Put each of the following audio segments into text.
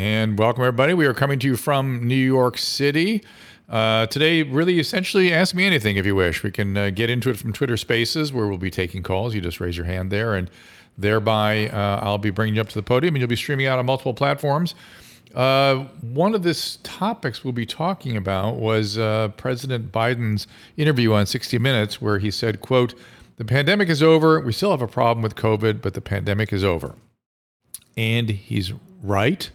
And welcome, everybody. We are coming to you from New York City. Uh, today, really essentially, ask me anything if you wish. We can uh, get into it from Twitter Spaces, where we'll be taking calls. You just raise your hand there, and thereby uh, I'll be bringing you up to the podium, and you'll be streaming out on multiple platforms. Uh, one of the topics we'll be talking about was uh, President Biden's interview on 60 Minutes, where he said, "quote The pandemic is over. We still have a problem with COVID, but the pandemic is over." And he's right,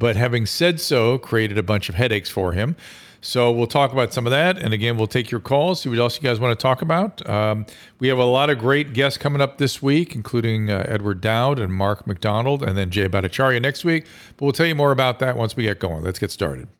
but having said so, created a bunch of headaches for him. So we'll talk about some of that, and again, we'll take your calls. See what else you guys want to talk about. Um, we have a lot of great guests coming up this week, including uh, Edward Dowd and Mark McDonald, and then Jay Bhattacharya next week. But we'll tell you more about that once we get going. Let's get started.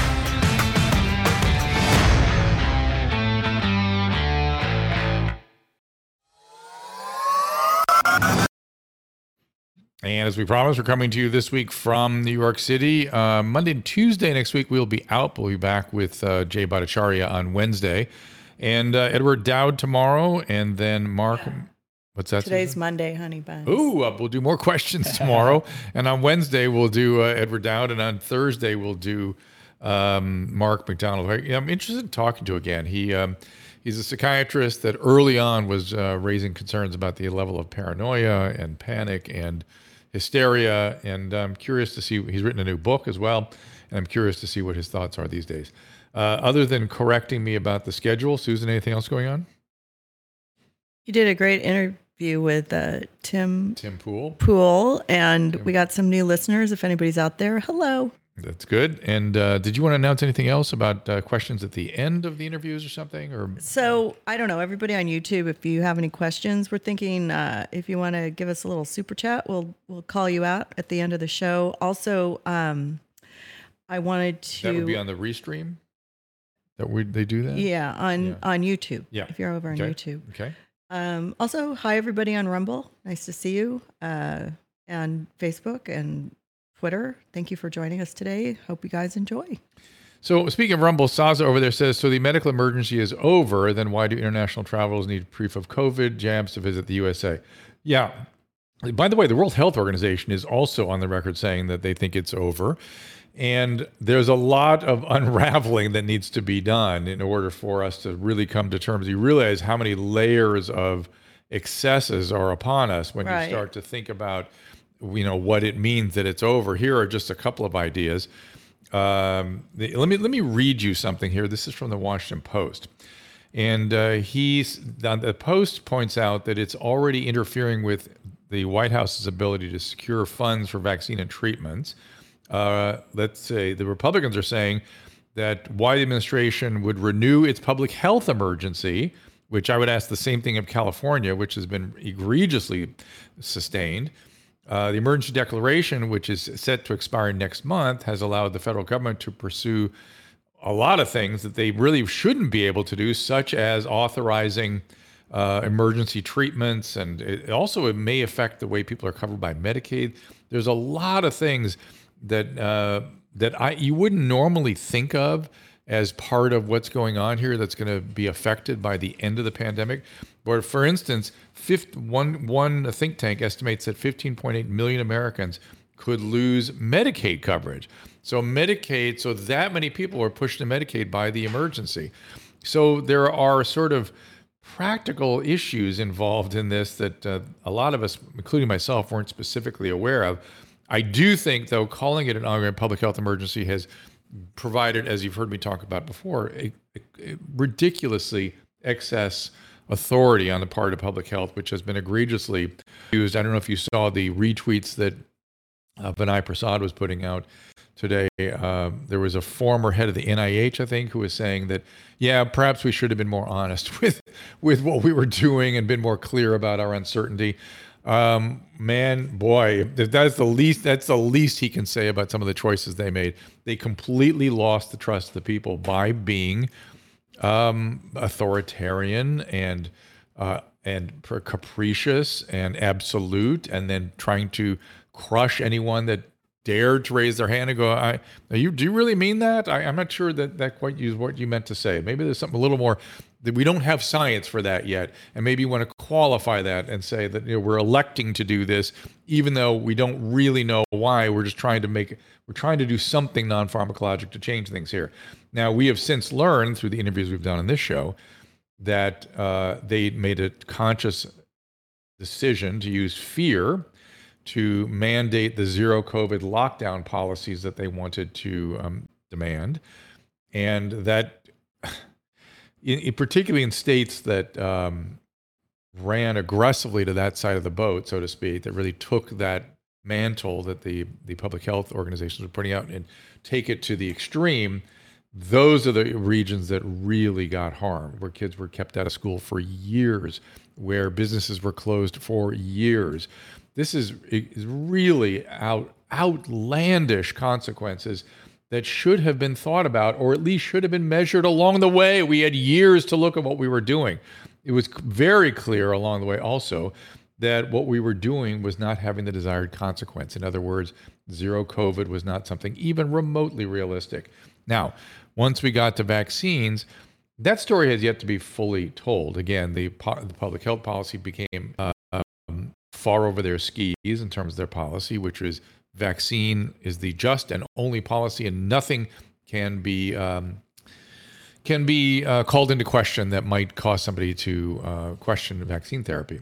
And as we promised, we're coming to you this week from New York City. Uh, Monday and Tuesday next week, we'll be out. We'll be back with uh, Jay Bhattacharya on Wednesday. And uh, Edward Dowd tomorrow. And then Mark. What's that? Today's Monday, honey buns. Ooh, uh, we'll do more questions tomorrow. and on Wednesday, we'll do uh, Edward Dowd. And on Thursday, we'll do um, Mark McDonald. I'm interested in talking to again. He. Um, he's a psychiatrist that early on was uh, raising concerns about the level of paranoia and panic and hysteria. And I'm curious to see, he's written a new book as well. And I'm curious to see what his thoughts are these days. Uh, other than correcting me about the schedule, Susan, anything else going on? You did a great interview with uh, Tim Tim Pool. Pool, and Tim. we got some new listeners. If anybody's out there, hello. That's good. And uh, did you want to announce anything else about uh, questions at the end of the interviews or something? Or so I don't know. Everybody on YouTube, if you have any questions, we're thinking uh, if you want to give us a little super chat, we'll we'll call you out at the end of the show. Also, um, I wanted to. That would be on the restream. That we they do that. Yeah, on Yeah. on YouTube. Yeah. if you're over on Okay. YouTube. Okay. Um, also, hi everybody on Rumble. Nice to see you. Uh, and Facebook and Twitter. Thank you for joining us today. Hope you guys enjoy. So speaking of Rumble, Saza over there says, so the medical emergency is over. Then why do international travelers need proof of COVID jabs to visit the USA? Yeah. By the way, the World Health Organization is also on the record saying that they think it's over. And there's a lot of unraveling that needs to be done in order for us to really come to terms. You realize how many layers of excesses are upon us when Right. you start to think about, you know, what it means that it's over. Here are just a couple of ideas. Um, the, let me let me read you something here. This is from the Washington Post, and uh, he's the Post points out that it's already interfering with the White House's ability to secure funds for vaccine and treatments. Uh, let's say the Republicans are saying that why the administration would renew its public health emergency, which I would ask the same thing of California, which has been egregiously sustained. Uh, the emergency declaration, which is set to expire next month, has allowed the federal government to pursue a lot of things that they really shouldn't be able to do, such as authorizing uh, emergency treatments, and it also it may affect the way people are covered by Medicaid. There's a lot of things that uh, that I you wouldn't normally think of as part of what's going on here that's going to be affected by the end of the pandemic. But for instance, one, one think tank estimates that 15.8 million Americans could lose Medicaid coverage. So Medicaid, so that many people are pushed to Medicaid by the emergency. So there are sort of practical issues involved in this that uh, a lot of us, including myself, weren't specifically aware of. I do think, though, calling it an ongoing public health emergency has provided, as you've heard me talk about before, a, a ridiculously excess authority on the part of public health, which has been egregiously used. I don't know if you saw the retweets that uh, Vinay Prasad was putting out today. Uh, there was a former head of the NIH, I think, who was saying that, yeah, perhaps we should have been more honest with with what we were doing and been more clear about our uncertainty. Um, man, boy, that's the least. That's the least he can say about some of the choices they made. They completely lost the trust of the people by being um, authoritarian and uh, and capricious and absolute, and then trying to crush anyone that dared to raise their hand and go, "I, you do you really mean that?" I, I'm not sure that that quite is what you meant to say. Maybe there's something a little more we don't have science for that yet, and maybe you want to qualify that and say that you know, we're electing to do this, even though we don't really know why. We're just trying to make we're trying to do something non-pharmacologic to change things here. Now we have since learned through the interviews we've done on this show that uh, they made a conscious decision to use fear to mandate the zero COVID lockdown policies that they wanted to um, demand, and that, in, in particularly in states that um, ran aggressively to that side of the boat, so to speak, that really took that mantle that the the public health organizations were putting out and take it to the extreme. Those are the regions that really got harmed, where kids were kept out of school for years, where businesses were closed for years this is, is really out, outlandish consequences that should have been thought about or at least should have been measured along the way. We had years to look at what we were doing. It was very clear along the way also that what we were doing was not having the desired consequence. In other words, zero COVID was not something even remotely realistic. Now, once we got to vaccines, that story has yet to be fully told. Again, the, the public health policy became uh, far over their skis in terms of their policy, which is vaccine is the just and only policy, and nothing can be um, can be uh, called into question that might cause somebody to uh, question vaccine therapy.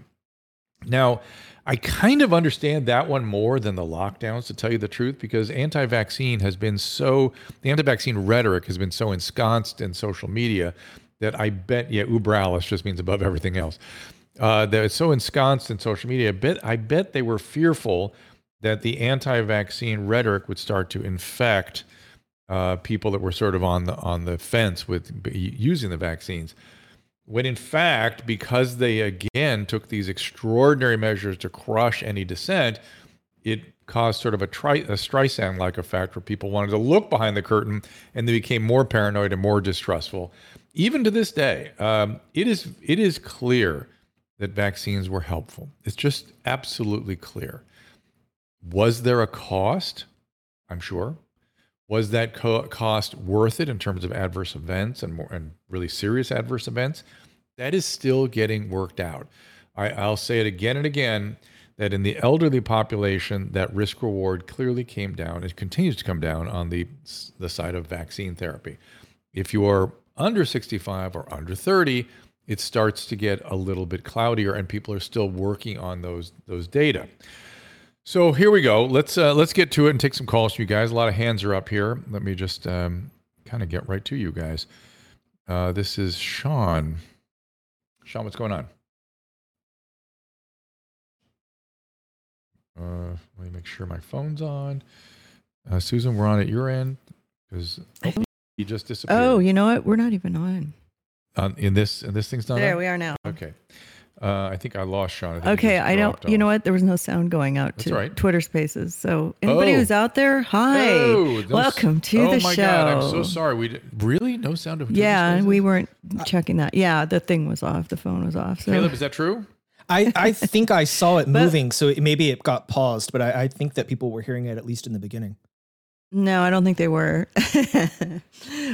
Now, I kind of understand that one more than the lockdowns, to tell you the truth, because anti-vaccine has been so the anti-vaccine rhetoric has been so ensconced in social media that I bet, yeah, uber just means above everything else uh, that it's so ensconced in social media. I bet, I bet they were fearful that the anti-vaccine rhetoric would start to infect uh, people that were sort of on the on the fence with using the vaccines. When in fact, because they again took these extraordinary measures to crush any dissent, it caused sort of a, tri- a Streisand-like effect where people wanted to look behind the curtain and they became more paranoid and more distrustful. Even to this day, um, it is it is clear that vaccines were helpful. It's just absolutely clear. Was there a cost? I'm sure. Was that co- cost worth it in terms of adverse events and more and really serious adverse events? That is still getting worked out. I, I'll say it again and again that in the elderly population, that risk reward clearly came down. It continues to come down on the the side of vaccine therapy. If you are under 65 or under 30, it starts to get a little bit cloudier, and people are still working on those those data. So here we go. Let's uh, let's get to it and take some calls from you guys. A lot of hands are up here. Let me just um, kind of get right to you guys. Uh, this is Sean. Sean, what's going on? Uh, let me make sure my phone's on. Uh, Susan, we're on at your end because oh, he just disappeared. Oh, you know what? We're not even on. On in this and this thing's not There on? we are now. Okay. Uh, I think I lost Sean. I Okay, I don't. dropped You know what? There was no sound going out That's to right. Twitter Spaces. So anybody Oh. who's out there, hi, Oh, those- welcome to oh the my show. God, I'm so sorry. We did, really no sound of Yeah, Twitter we weren't checking that. Yeah, the thing was off. The phone was off. So Kaleb, is that true? I, I think I saw it moving, so it, maybe it got paused, but I, I think that people were hearing it at least in the beginning. No, I don't think they were.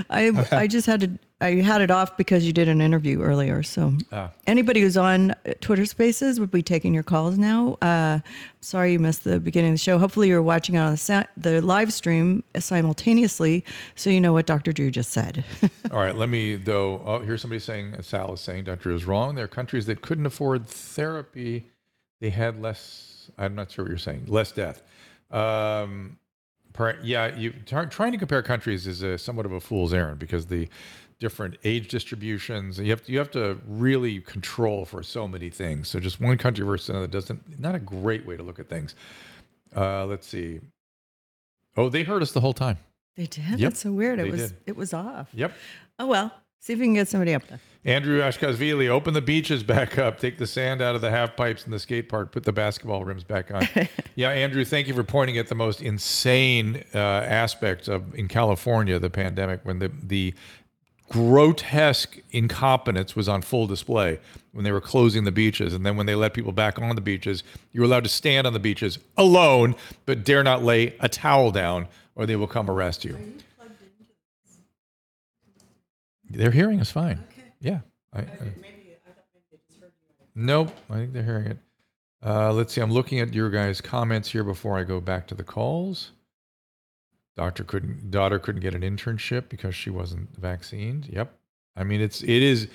I I just had to. I had it off because you did an interview earlier. So Ah. anybody who's on uh, Twitter Spaces would be taking your calls now. Uh, sorry you missed the beginning of the show. Hopefully you're watching on the sa- the live stream simultaneously, so you know what Dr. Drew just said. All right, let me though. Oh, here's somebody saying Sal is saying Dr. Drew is wrong. There are countries that couldn't afford therapy. They had less. I'm not sure what you're saying. Less death. Um, per, yeah, you tar- trying to compare countries is a somewhat of a fool's errand because the different age distributions you have to, you have to really control for so many things. So just one country versus another doesn't not a great way to look at things. Uh, let's see. Oh, they heard us the whole time. they did. Yep, That's so weird. they It was did. it was off. Yep. Oh well. See if you can get somebody up there. Andrew Ashkazvili, open the beaches back up, take the sand out of the half pipes in the skate park, put the basketball rims back on. yeah, Andrew, thank you for pointing at the most insane uh, aspects of in California the pandemic when the the grotesque incompetence was on full display when they were closing the beaches and then when they let people back on the beaches you were allowed to stand on the beaches alone but dare not lay a towel down or they will come arrest you their hearing is fine yeah I, I, nope i think they're hearing it uh, let's see i'm looking at your guys comments here before i go back to the calls Doctor couldn't daughter couldn't get an internship because she wasn't vaccinated. Yep. I mean it's it is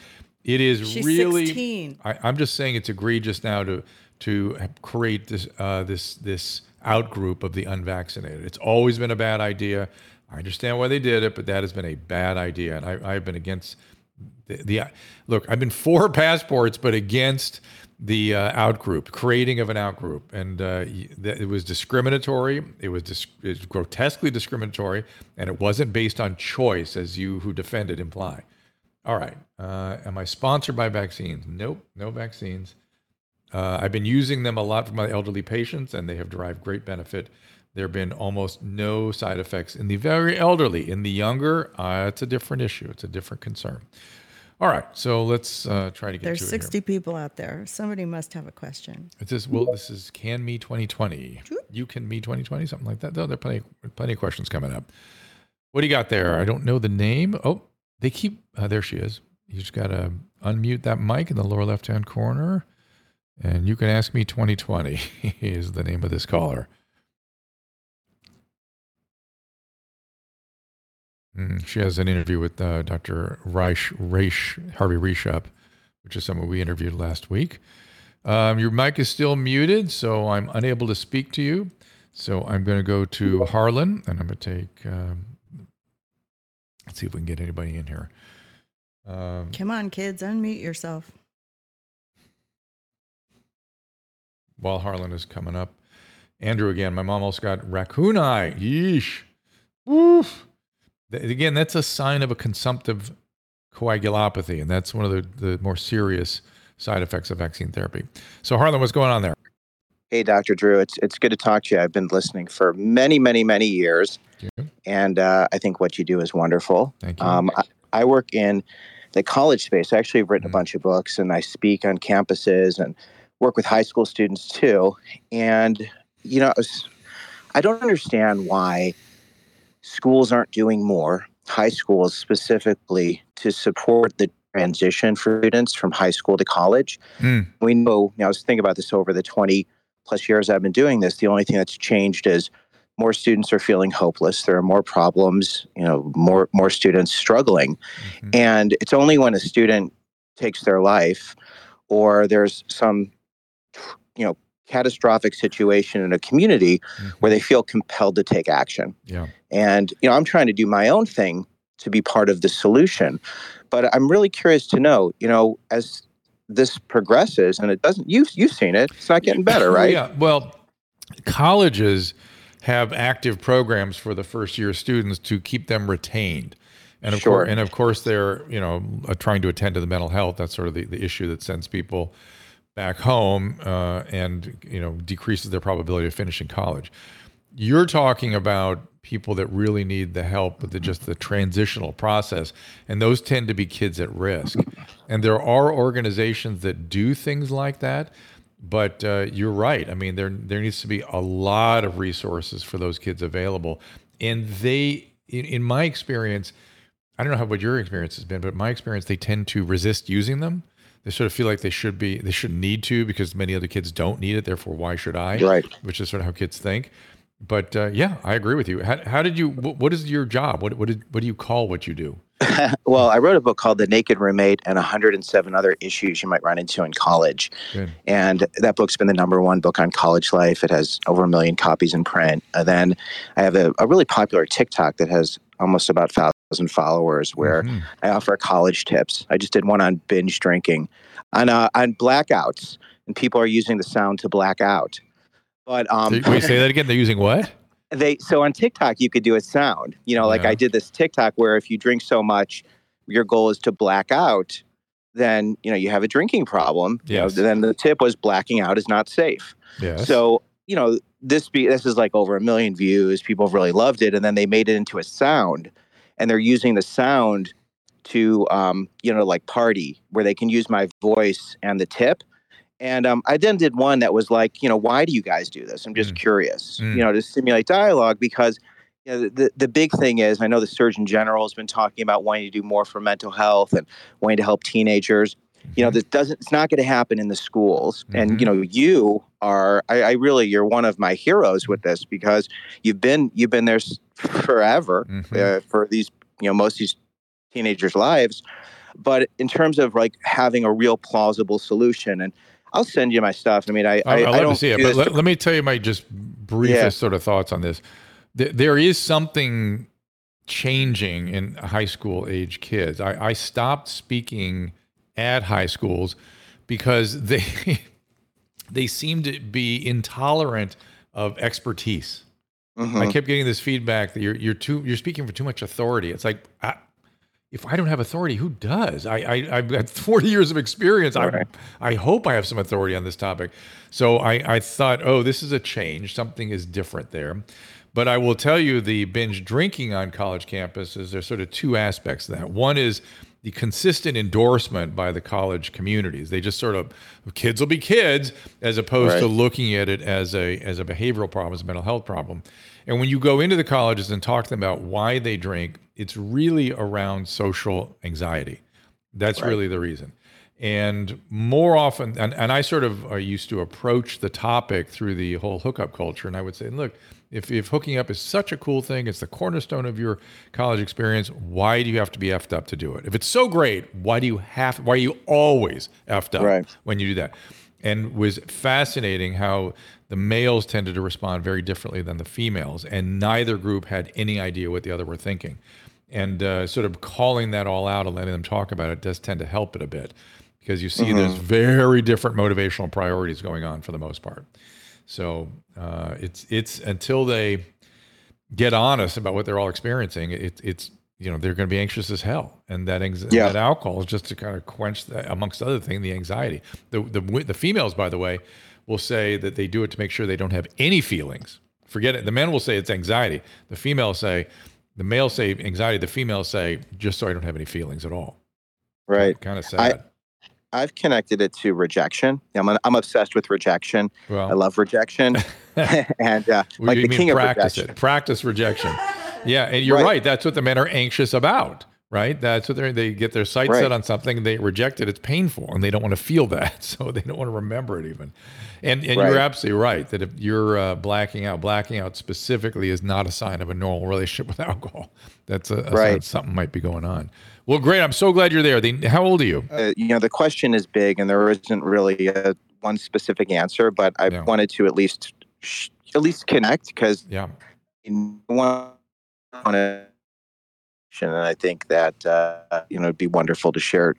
it is She's really 16. I, I'm just saying it's egregious now to to create this uh, this this outgroup of the unvaccinated. It's always been a bad idea. I understand why they did it, but that has been a bad idea, and I, I've been against the, the look. I've been for passports, but against the uh, outgroup, creating of an outgroup, and uh, it was discriminatory. It was, dis- it was grotesquely discriminatory, and it wasn't based on choice, as you who defend it imply. All right, uh, am I sponsored by vaccines? Nope, no vaccines. Uh, I've been using them a lot for my elderly patients, and they have derived great benefit. There have been almost no side effects in the very elderly. In the younger, uh, it's a different issue. It's a different concern. All right, so let's uh, try to get There's to it 60 here. people out there. Somebody must have a question. It says, well, this is Can Me 2020. You Can Me 2020, something like that. Though there are plenty, plenty of questions coming up. What do you got there? I don't know the name. Oh, they keep, uh, there she is. You just got to unmute that mic in the lower left hand corner. And you can ask me 2020 is the name of this caller. Mm, she has an interview with uh, Dr. Reich, Reich, Harvey Risch, which is someone we interviewed last week. Um, your mic is still muted, so I'm unable to speak to you. So I'm going to go to Harlan, and I'm going to take. Um, let's see if we can get anybody in here. Um, Come on, kids, unmute yourself. while Harlan is coming up, Andrew again. My mom also got raccoon eye. Yeesh. Woof. Again, that's a sign of a consumptive coagulopathy, and that's one of the, the more serious side effects of vaccine therapy. So, Harlan, what's going on there? Hey, Dr. Drew, it's it's good to talk to you. I've been listening for many, many, many years, and uh, I think what you do is wonderful. Thank you. Um, I, I work in the college space. I actually have written Mhm. a bunch of books, and I speak on campuses and work with high school students too. And you know, I was- I don't understand why schools aren't doing more, high schools specifically, to support the transition for students from high school to college. Hmm. We know, you know, I was thinking about this over the 20 plus years I've been doing this. The only thing that's changed is more students are feeling hopeless. There are more problems, you know, more more students struggling. Mhm. And it's only when a student takes their life or there's some you know catastrophic situation in a community Mhm. where they feel compelled to take action. Yeah. And you know, I'm trying to do my own thing to be part of the solution. But I'm really curious to know, you know, as this progresses and it doesn't you've you've seen it, it's not getting better, right? Yeah. Well, colleges have active programs for the first year students to keep them retained. And of Sure. course, and of course, they're you know uh, trying to attend to the mental health. That's sort of the, the issue that sends people back home uh, and you know decreases their probability of finishing college. You're talking about people that really need the help with the, just the transitional process, and those tend to be kids at risk. And there are organizations that do things like that, but uh, you're right. I mean, there there needs to be a lot of resources for those kids available, and they, in, in my experience, I don't know how what your experience has been, but my experience, they tend to resist using them. They sort of feel like they should be, they shouldn't need to because many other kids don't need it. Therefore, why should I? Right. Which is sort of how kids think. But uh, yeah, I agree with you. How, how did you? What, what is your job? What what did what do you call what you do? well, I wrote a book called The Naked Roommate and 107 Other Issues You Might Run Into in College. Good. And that book's been the number one book on college life. It has over a million copies in print. And then I have a, a really popular TikTok that has almost about thousand followers where Mhm. I offer college tips. I just did one on binge drinking, on uh, on blackouts, and people are using the sound to black out. But um, Wait, say that again. They're using what? they so on TikTok you could do a sound. You know, like Yeah. I did this TikTok where if you drink so much, your goal is to black out, then you know you have a drinking problem. You know, then the tip was blacking out is not safe. Yes. So you know this be this is like over a million views. People have really loved it, and then they made it into a sound, and they're using the sound to um, you know like party where they can use my voice and the tip. And um, I then did one that was like, you know, why do you guys do this? I'm just Mm. curious, Mm. you know, to stimulate dialogue because you know, the, the big thing is I know the Surgeon General has been talking about wanting to do more for mental health and wanting to help teenagers. You know, this doesn't it's not going to happen in the schools. And you know, you are I, I really you're one of my heroes with this because you've been you've been there forever Mhm. uh, for these you know most of these teenagers' lives. But in terms of like having a real plausible solution, and I'll send you my stuff. I mean, I I, I, I'd love don't to see it, but let, let me tell you my just briefest Yeah. sort of thoughts on this. Th- There is something changing in high school age kids. I, I stopped speaking at high schools because they they seem to be intolerant of expertise. Mhm. I kept getting this feedback that you're you're too you're speaking for too much authority. It's like I, if I don't have authority, who does? I, I I've got 40 years of experience. Right. I I hope I have some authority on this topic. So I I thought, oh, this is a change. Something is different there. But I will tell you, the binge drinking on college campuses. There's sort of two aspects to that. One is the consistent endorsement by the college communities. They just sort of kids will be kids, as opposed to looking at it as a as a behavioral problem, as a mental health problem. And when you go into the colleges and talk to them about why they drink, it's really around social anxiety. That's really the reason. And more often, and, and I sort of uh, used to approach the topic through the whole hookup culture. And I would say, look, if, if hooking up is such a cool thing, it's the cornerstone of your college experience, why do you have to be effed up to do it? If it's so great, why do you have, why are you always effed up Right. when you do that? And was fascinating how the males tended to respond very differently than the females, and neither group had any idea what the other were thinking. And uh, sort of calling that all out and letting them talk about it does tend to help it a bit because you see there's very different motivational priorities going on for the most part. So uh, it's it's until they get honest about what they're all experiencing, it, it's you know they're going to be anxious as hell, and that Yeah. that alcohol is just to kind of quench that, amongst other things, the anxiety. The the the females, by the way, will say that they do it to make sure they don't have any feelings. Forget it. The men will say it's anxiety. The females say, the males say anxiety. The females say just so I don't have any feelings at all. right. Kind of sad. I've connected it to rejection. I'm, I'm obsessed with rejection. well, I love rejection, and uh, like you the mean king of practice rejection. it? Practice rejection. Yeah, and you're right. Right. That's what the men are anxious about, right? That's what they they get their sights set on something, they reject it. It's painful, and they don't want to feel that, so they don't want to remember it even. And and you're absolutely right that if you're uh, blacking out, blacking out specifically is not a sign of a normal relationship with alcohol. That's a, a sign Right. something might be going on. Well, great. I'm so glad you're there. The, how old are you? uh, you know the question is big and there isn't really a, one specific answer but i Yeah. wanted to at least sh- at least connect because Yeah. one on a and I think that uh, you know it'd be wonderful to share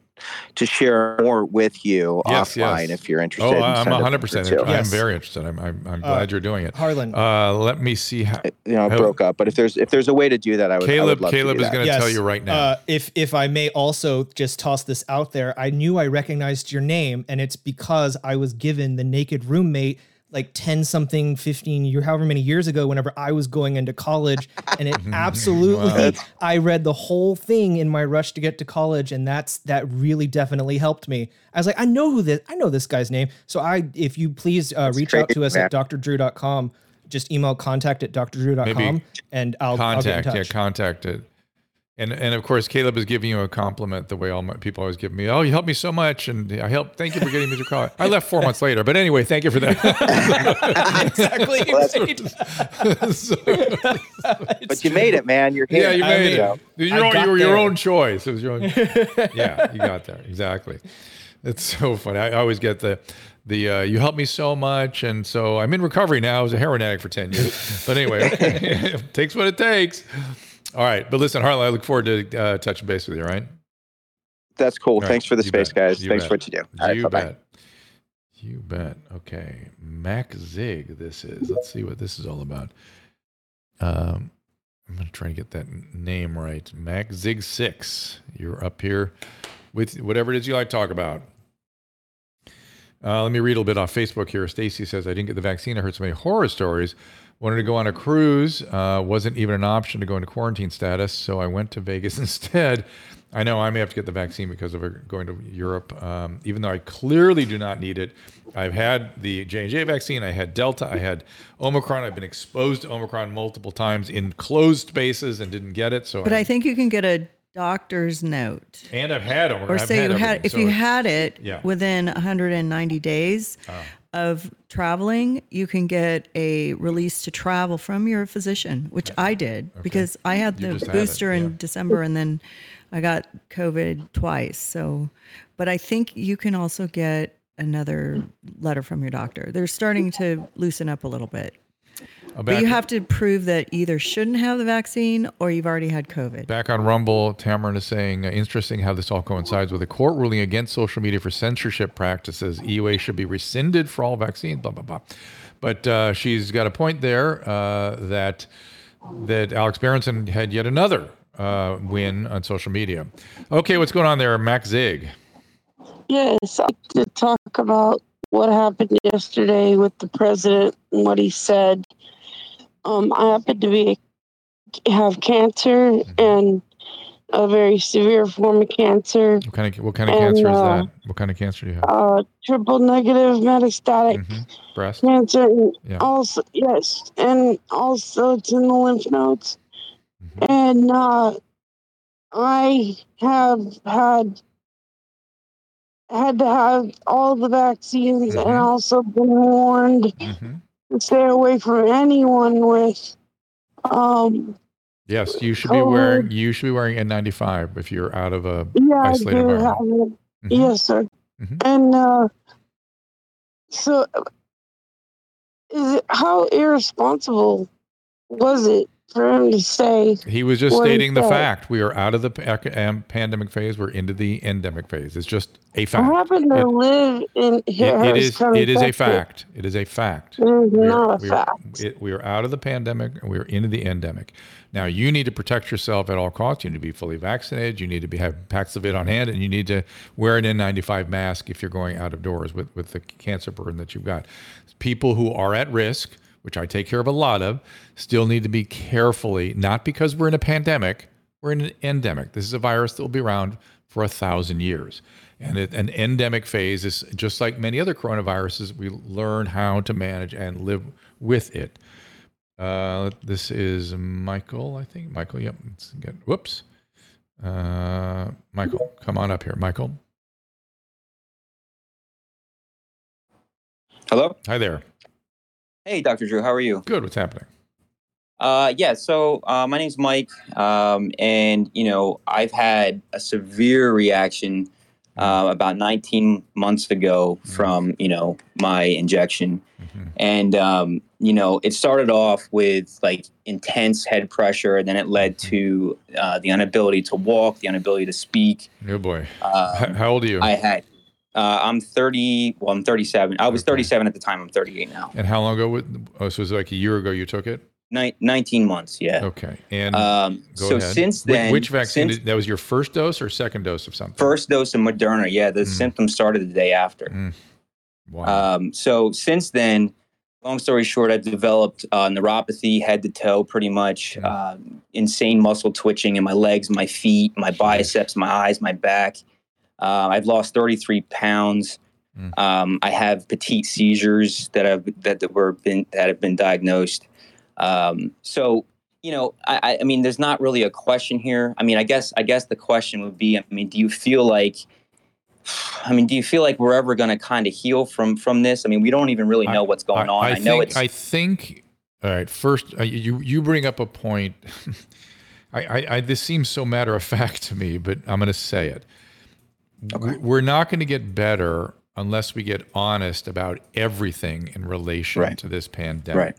to share more with you Yes, offline yes. if you're interested. Oh, in I'm 100. it percent too. I'm Yes. very interested. I'm I'm, I'm Uh, glad you're doing it. Harlan. Uh, let me see how. You know, it How- broke up, but if there's if there's a way to do that, I would. I would Kaleb, love Kaleb to do is going to tell you right now. Uh, if if I may also just toss this out there, I knew I recognized your name, and it's because I was given the naked roommate like 10 something 15 year however many years ago whenever i was going into college and it absolutely i read the whole thing in my rush to get to college and that's that really definitely helped me. I was like i know who this i know this guy's name. So i if you please uh, reach out to us man. at drdrew.com just email contact at drdrew.com Maybe and i'll, I'll contact, yeah, contact it. And and of course, Kaleb is giving you a compliment the way all my people always give me. Oh, you helped me so much, and I help. Thank you for getting me to college. I left four months later, but anyway, thank you for that. exactly So- But you made it, man. You're here. yeah, you I made mean, it. Your I own, your, your own choice. It was your own. yeah, you got there exactly. It's so funny. I always get the the uh, you helped me so much, and so I'm in recovery now. I was a heroin addict for ten years, but anyway, it takes what it takes. All right, but listen, Harlan, I look forward to uh, touching base with you. All right, That's cool. All right, Thanks for the you space, bet. guys. You Thanks bet. for what you do. All right, you bye-bye. bet. You bet. Okay, Mac Zig. This is. Let's see what this is all about. Um, I'm going to try to get that name right. Mac Zig 6. You're up here with whatever it is you like to talk about. Uh, let me read a little bit off Facebook here. Stacy says, I didn't get the vaccine. I heard so many horror stories. Wanted to go on a cruise. Uh, wasn't even an option to go into quarantine status. So I went to Vegas instead. I know I may have to get the vaccine because of going to Europe, um, even though I clearly do not need it. I've had the J and J vaccine. I had Delta. I had Omicron. I've been exposed to Omicron multiple times in closed spaces and didn't get it. So, But I think you can get a doctor's note. and I've had Omicron. Or I've say you had everything. if So you had it Yeah. within 190 days of traveling, you can get a release to travel from your physician, which I did because I had the just had booster in yeah. December and then I got COVID twice. So, but I think you can also get another letter from your doctor. They're starting to loosen up a little bit. But you have to prove that either shouldn't have the vaccine or you've already had COVID. Back on Rumble, Tamron is saying, uh, interesting how this all coincides with a court ruling against social media for censorship practices. EUA should be rescinded for all vaccines, blah, blah, blah. But uh, she's got a point there uh, that that Alex Berenson had yet another uh, win on social media. Okay, what's going on there, Max Zig? Yes, I like to talk about what happened yesterday with the president and what he said. Um, I happen to be have cancer and a very severe form of cancer, What kind of what kind of And, cancer is uh, that? What kind of cancer do you have? uh, triple negative metastatic Mhm. Breast. cancer. Yeah. Also, yes, and also it's in the lymph nodes. Mm-hmm. And uh, I have had had to have all the vaccines and Mhm. also been warned hmm to stay away from anyone with um Yes, you should be wearing you should be wearing N95 if you're out of a yeah I Isolated do have it. Mhm. yes sir Mhm. and uh so is it how irresponsible was it him to say He was just stating the fact. We are out of the pa- pandemic phase. We're into the endemic phase. It's just a I fact. happen to It- live in It- here it is. It is a fact. It is a fact. It is We are- a we are- fact. it- we are out of the pandemic and we are into the endemic. Now you need to protect yourself at all costs. You need to be fully vaccinated. You need to be have packs of it on hand, and you need to wear an N95 mask if you're going out of doors with with the cancer burden that you've got. People who are at risk, which I take care of a lot of, still need to be carefully. Not because we're in a pandemic. We're in an endemic. This is a virus that will be around for a thousand years. And it, an endemic phase is just like many other coronaviruses. We learn how to manage and live with it. Uh, this is Michael, I think. Michael, yep. Let's get, whoops. Uh, Michael, come on up here. Michael. Hello. Hi there. Hey, Dr. Drew. How are you? Good. What's happening? Uh, yeah. So uh, my name's Mike, um, and you know I've had a severe reaction uh, about 19 months ago from you know my injection, Mhm. and um, you know it started off with like intense head pressure, and then it led to uh, the inability to walk, the inability to speak. Oh boy. Um, how old are you? I had. Uh, I'm 30. Well, I'm 37. I was Okay. 37 at the time. I'm 38 now. and how long ago? would- Oh, so it was like a year ago you took it? Ni- 19 months. Yeah. Okay. And Um, so ahead. since then, which, vaccine? since Did, that was your first dose or second dose of something? first dose of Moderna, yeah, the Mm. symptoms started the day after. Mm. Wow. Um, so since then, long story short, I've developed uh, neuropathy, head to toe, pretty much, Mm. uh, insane muscle twitching in my legs, my feet, my biceps, my eyes, my back. Uh, I've lost 33 pounds. Mm. Um, I have petit seizures that have that, that were been that have been diagnosed. Um, so you know, I, I- I mean, there's not really a question here. I mean, I guess I guess the question would be, I mean, do you feel like I mean, do you feel like we're ever going to kind of heal from from this? I mean, we don't even really know what's going on. I, know think, it's I think. All right. First, uh, you you bring up a point. I, I, I this seems so matter of fact to me, but I'm going to say it. Okay. We're not going to get better unless we get honest about everything in relation Right. to this pandemic. Right.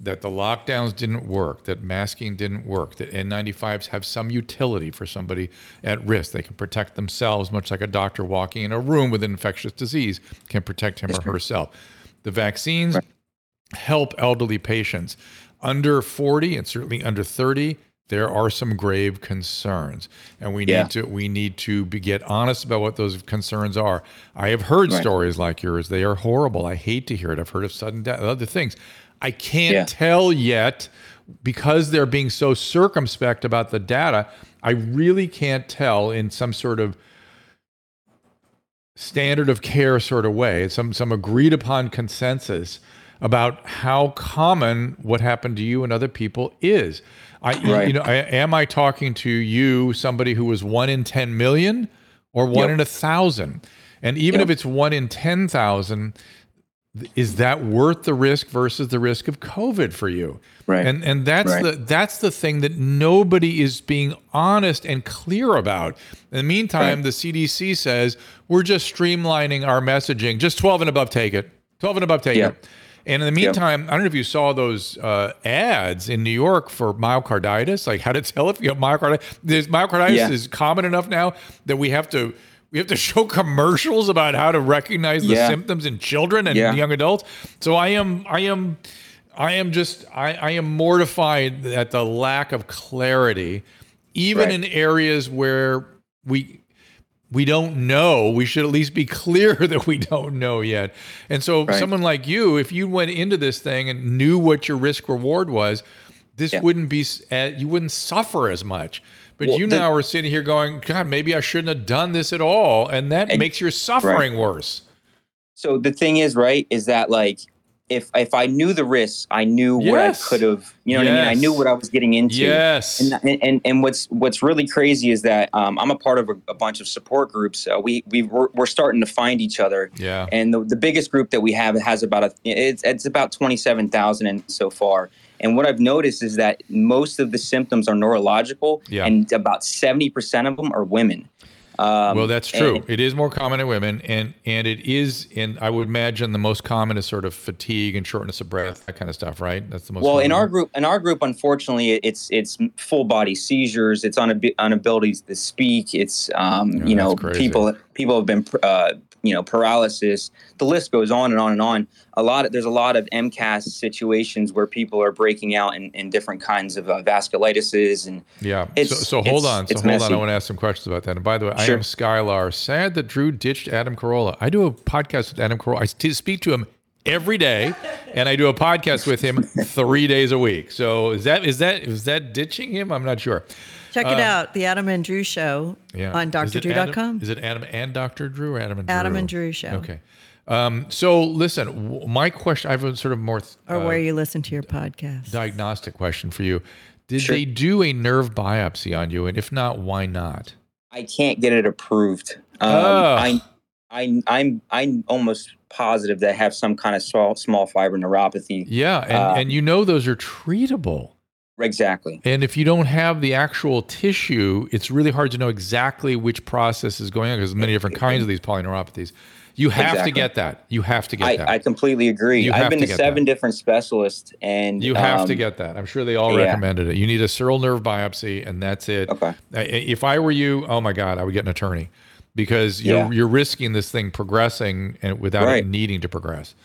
That the lockdowns didn't work, that masking didn't work, that N95s have some utility for somebody at risk. They can protect themselves, much like a doctor walking in a room with an infectious disease can protect him or herself. The vaccines help elderly patients. under 40 and certainly under 30, there are some grave concerns and we need to we need to be, get honest about what those concerns are. I have heard Right. stories like yours. They are horrible. I hate to hear it. I've heard of sudden death other things. I can't Yeah. tell yet because they're being so circumspect about the data i really can't tell in some sort of standard of care sort of way, some some agreed upon consensus about how common what happened to you and other people is. I Right. you know, I, am I talking to you somebody who was one in ten million or one Yep. in a thousand? And even Yep. if it's one in ten thousand, is that worth the risk versus the risk of COVID for you? Right. And and that's Right. the that's the thing that nobody is being honest and clear about. In the meantime, the CDC says we're just streamlining our messaging. Just 12 and above, take it. 12 and above, take Yeah. it. And in the meantime, I don't know if you saw those uh, ads in New York for myocarditis, like how to tell if you have myocarditis. There's myocarditis Yeah. is common enough now that we have to we have to show commercials about how to recognize the Yeah. symptoms in children and Yeah. young adults. So I am I am I am just I, I am mortified at the lack of clarity, even Right. in areas where we we don't know. We should at least be clear that we don't know yet. And so, Right. someone like you, if you went into this thing and knew what your risk reward was, this Yeah. wouldn't be uh, you wouldn't suffer as much. But Well, you the- now are sitting here going, God, maybe I shouldn't have done this at all, and that And- makes your suffering worse. So the thing is, right, is that like if if I knew the risks, I knew what I could have. You know what I mean? I knew what I was getting into. Yes. And, and and and what's what's really crazy is that um, I'm a part of a, a bunch of support groups. Uh, we we we're, we're starting to find each other. yeah. And the, the biggest group that we have has about a it's it's about twenty seven thousand and so far. And what I've noticed is that most of the symptoms are neurological, Yeah. and about seventy percent of them are women. Um, well, that's true. and- it is more common in women, and and it is in. I would imagine the most common is sort of fatigue and shortness of breath, that kind of stuff, right? That's the most. well, in our group, in our group, unfortunately, it's it's full body seizures. It's unabi- inabilities to speak. It's um, Yeah, you know people people have been uh, you know paralysis. The list goes on and on and on. A lot of there's a lot of MCAS situations where people are breaking out in, in different kinds of uh, vasculitises and Yeah. So, so hold on. So hold on. I want to ask some questions about that. And by the way, I am Skylar. Sad that Drew ditched Adam Carolla. I do a podcast with Adam Carolla. I t- speak to him every day, and I do a podcast with him three days a week. So is that is that is that ditching him? I'm not sure. Check it out, the Adam and Drew Show Uh, Yeah. on Is it Adam- drdrew.com. Is it Adam and Dr. Drew or Adam and Drew? Adam and Drew Show. Okay. Um, so listen, w- my question, I have a sort of more Or uh, where you listen to your podcast. diagnostic question for you. Did Sure. they do a nerve biopsy on you? And if not, why not? I can't get it approved. Um, Ugh. I, I, I'm, I'm almost positive that I have some kind of small, small fiber neuropathy. Yeah. And, Um, and you know those are treatable. Exactly. And if you don't have the actual tissue, it's really hard to know exactly which process is going on because there's many different kinds of these polyneuropathies. You have to get that. You have to get I, that. I completely agree. You I've been to to seven that. different specialists, and you have to um, get that. I'm sure they all yeah. recommended it. You need a sural nerve biopsy, and that's it. Okay. If I were you, oh my God, I would get an attorney because you're Yeah. you're risking this thing progressing and without Right. it needing to progress.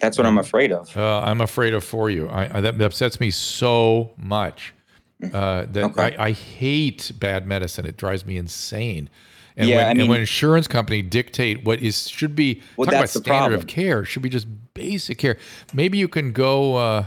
That's what I'm afraid of. Uh, I'm afraid of for you. I, I, that upsets me so much. Uh, that Okay. I, I hate bad medicine. It drives me insane. And Yeah, when, I and when insurance company dictate what is should be Well, talk about standard of care, should be just basic care. Maybe you can go. Uh,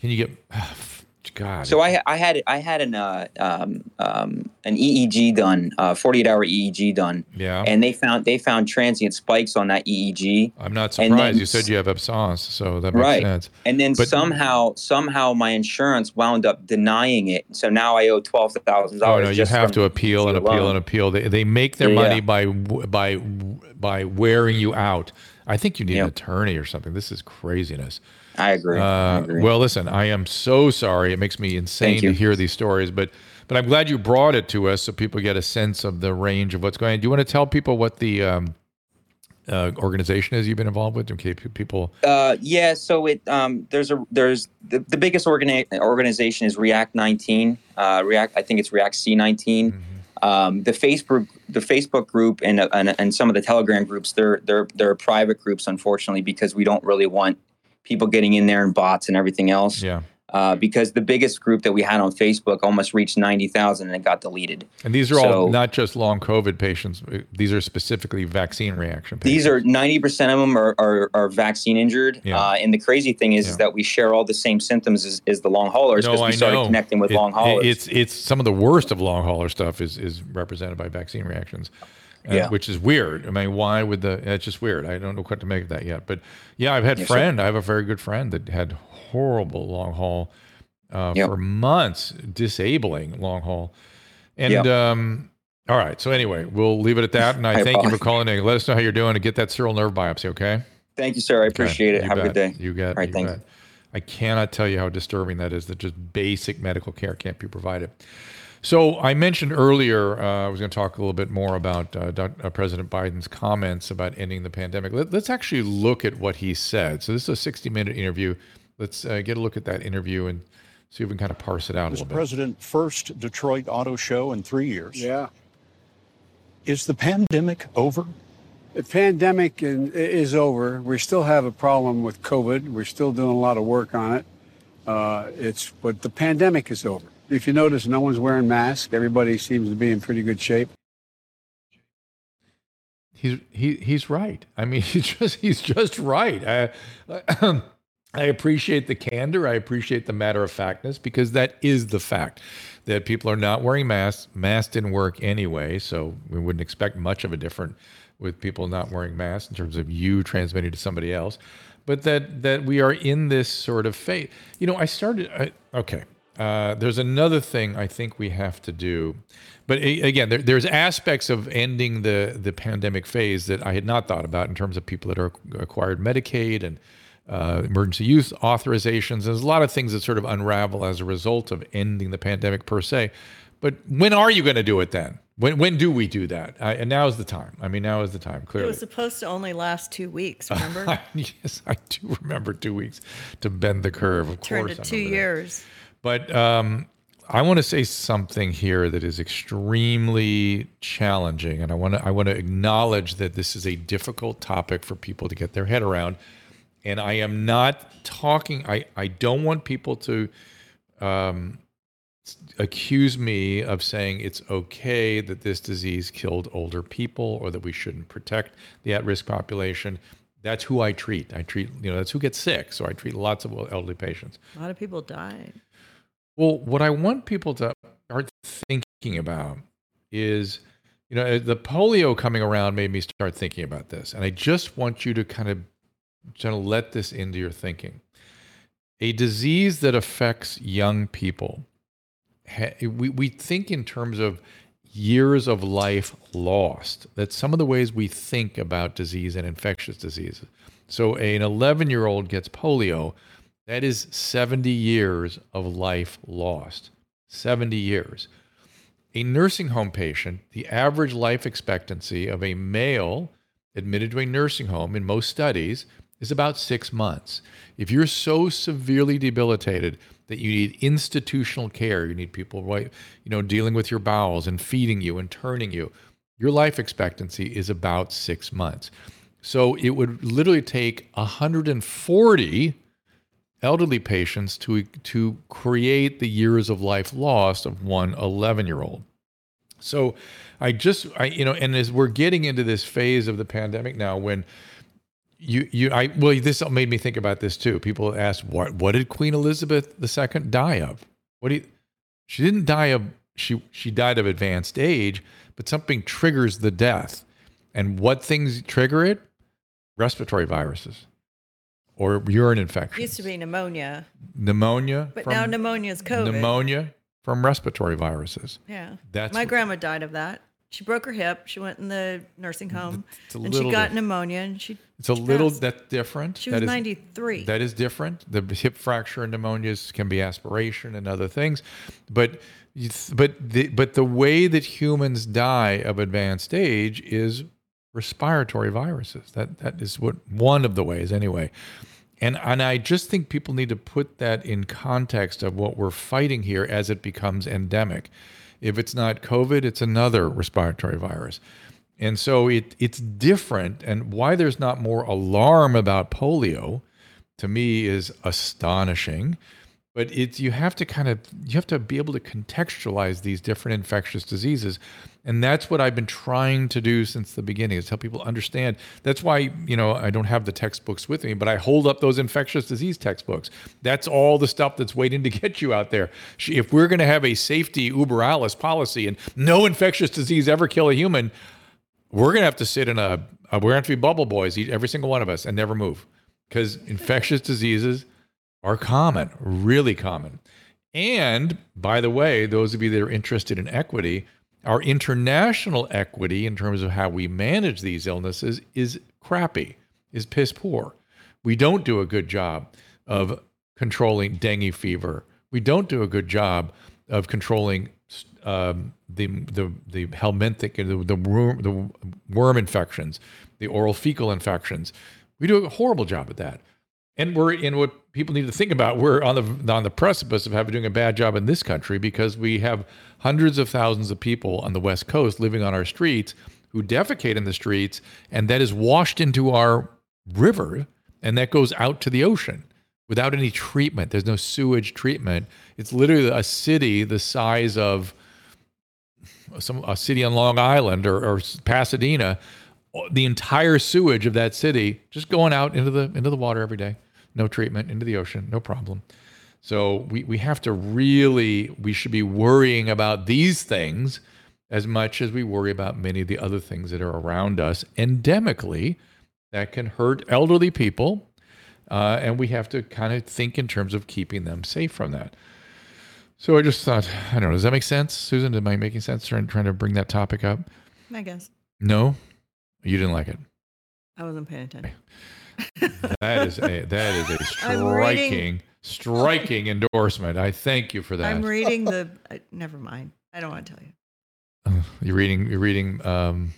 can you get? God. So I, I had, I had an, uh, um, um, an EEG done, uh, 48 hour EEG done, yeah. and they found, they found transient spikes on that EEG, I'm not surprised. then You said you have absence, so that makes Right. sense. and then But- somehow, somehow my insurance wound up denying it. So now I owe twelve thousand Oh dollars. Oh no, you have to appeal and appeal and appeal. They, they make their Yeah. money by by by wearing you out. I think you need an attorney or something. This is craziness. I agree. I Uh, agree. well, listen, I am so sorry. It makes me insane to hear these stories, but but I'm glad you brought it to us so people get a sense of the range of what's going on. Do you want to tell people what the um, uh, organization is you've been involved with? Okay, people. Uh, yeah, so it um, there's a there's the, the biggest organi- organization is React 19. Uh, React, I think it's React C19. Mm-hmm. Um, the Facebook the Facebook group and, and and some of the Telegram groups they're they're they're private groups unfortunately because we don't really want people getting in there and bots and everything else. Yeah. Uh, because the biggest group that we had on Facebook almost reached 90,000 and it got deleted. And these are So- all not just long COVID patients. These are specifically vaccine reaction patients. These are 90% of them are, are, are vaccine injured. Yeah. Uh, and the crazy thing is, is that we share all the same symptoms as, as the long haulers because No, we I started know. connecting with It- long haulers. It's it's some of the worst of long hauler stuff is is represented by vaccine reactions. Uh, Yeah. which is weird. I mean, why would the? It's just weird. I don't know what to make of that yet. But yeah, I've had Yes, sir. friend. I have a very good friend that had horrible long haul uh, Yep. for months, disabling long haul. And Yep. um, all right. So anyway, we'll leave it at that. And I, I thank you for calling in. Let us know how you're doing and get that sural nerve biopsy. Okay. Thank you, sir. I appreciate Okay, it. you Have a good day. You got. All right, you thanks. bet. I cannot tell you how disturbing that is that just basic medical care can't be provided. So I mentioned earlier uh, I was going to talk a little bit more about uh, Doc- uh, President Biden's comments about ending the pandemic. Let, us actually look at what he said. So this is a 60-minute interview. Let's uh, get a look at that interview and see if we can kind of parse it out a This little bit. president first Detroit auto show in three years. Yeah. Is the pandemic over? The pandemic is over. We still have a problem with COVID. We're still doing a lot of work on it. Uh, it's but the pandemic is over. If you notice, no one's wearing masks. Everybody seems to be in pretty good shape. He's he he's right. I mean, he's just he's just right. I I appreciate the candor. I appreciate the matter of factness because that is the fact that people are not wearing masks. Masks didn't work anyway, so we wouldn't expect much of a different with people not wearing masks in terms of you transmitting to somebody else. But that that we are in this sort of phase. You know, I started. I, okay, uh, there's another thing I think we have to do. But again, there, there's aspects of ending the the pandemic phase that I had not thought about in terms of people that are acquired Medicaid and uh, emergency use authorizations. There's a lot of things that sort of unravel as a result of ending the pandemic per se. But when are you going to do it then? When when do we do that? I, and now is the time. I mean, now is the time. Clearly, it was supposed to only last two weeks. Remember? yes, I do remember two weeks to bend the curve. Of course, Turned course, to two years. that. But um, I want to say something here that is extremely challenging, and I want to I want to acknowledge that this is a difficult topic for people to get their head around. And I am not talking. I I don't want people to um, accuse me of saying it's okay that this disease killed older people or that we shouldn't protect the at-risk population. That's who I treat. I treat you know that's who gets sick. So I treat lots of elderly patients. A lot of people died. Well, what I want people to start thinking about is, you know, the polio coming around made me start thinking about this. And I just want you to kind of, kind of let this into your thinking. A disease that affects young people, we, we think in terms of years of life lost. That's some of the ways we think about disease and infectious diseases. So, an 11 year old gets polio, that is 70 years of life lost. 70 years. A nursing home patient, the average life expectancy of a male admitted to a nursing home in most studies is about six months. If you're so severely debilitated that you need institutional care, you need people right, you know, dealing with your bowels and feeding you and turning you, your life expectancy is about six months. So it would literally take 140 elderly patients to to create the years of life lost of one 11 year old. So I just I you know and as we're getting into this phase of the pandemic now when you you I well this made me think about this too. People ask what what did Queen Elizabeth II die of? What do you, she didn't die of she she died of advanced age, but something triggers the death. And what things trigger it? Respiratory viruses or urine infection. It used to be pneumonia, pneumonia. but now pneumonia is COVID. Pneumonia from respiratory viruses. Yeah. That's My grandma died of that. She broke her hip. She went in the nursing home It's a and she got bit- pneumonia and she It's a little passed. that's different. She was That is- 93. That is different. The hip fracture and pneumonias can be aspiration and other things, but but the but the way that humans die of advanced age is respiratory viruses. That that is what one of the ways anyway. And and I just think people need to put that in context of what we're fighting here as it becomes endemic. If it's not COVID, it's another respiratory virus. And so it it's different and why there's not more alarm about polio to me is astonishing. But it's you have to kind of you have to be able to contextualize these different infectious diseases, and that's what I've been trying to do since the beginning is help people understand. That's why you know I don't have the textbooks with me, but I hold up those infectious disease textbooks. That's all the stuff that's waiting to get you out there. If we're going to have a safety uber alles policy and no infectious disease ever kill a human, we're going to have to sit in a, we're going to be bubble boys, every single one of us, and never move because infectious diseases are common, really common. And by the way, those of you that are interested in equity, our international equity in terms of how we manage these illnesses is crappy, is piss poor. We don't do a good job of controlling dengue fever. We don't do a good job of controlling um, the the the helminthic the the worm, the worm infections, the oral fecal infections. We do a horrible job at that and we're in what people need to think about. We're on the on the precipice of having doing a bad job in this country because we have hundreds of thousands of people on the West Coast living on our streets who defecate in the streets, and that is washed into our river, and that goes out to the ocean without any treatment. There's no sewage treatment. It's literally a city the size of some a city on Long Island or, or Pasadena. The entire sewage of that city just going out into the into the water every day no treatment into the ocean, no problem. So we, we have to really, we should be worrying about these things as much as we worry about many of the other things that are around us endemically that can hurt elderly people. Uh, and we have to kind of think in terms of keeping them safe from that. So I just thought, I don't know, does that make sense, Susan? Am I making sense trying, trying to bring that topic up? I guess. No? You didn't like it? I wasn't paying attention that is a that is a striking reading, striking endorsement. I thank you for that. I'm reading the. Uh, never mind. I don't want to tell you. Uh, you're reading. You're reading. Um,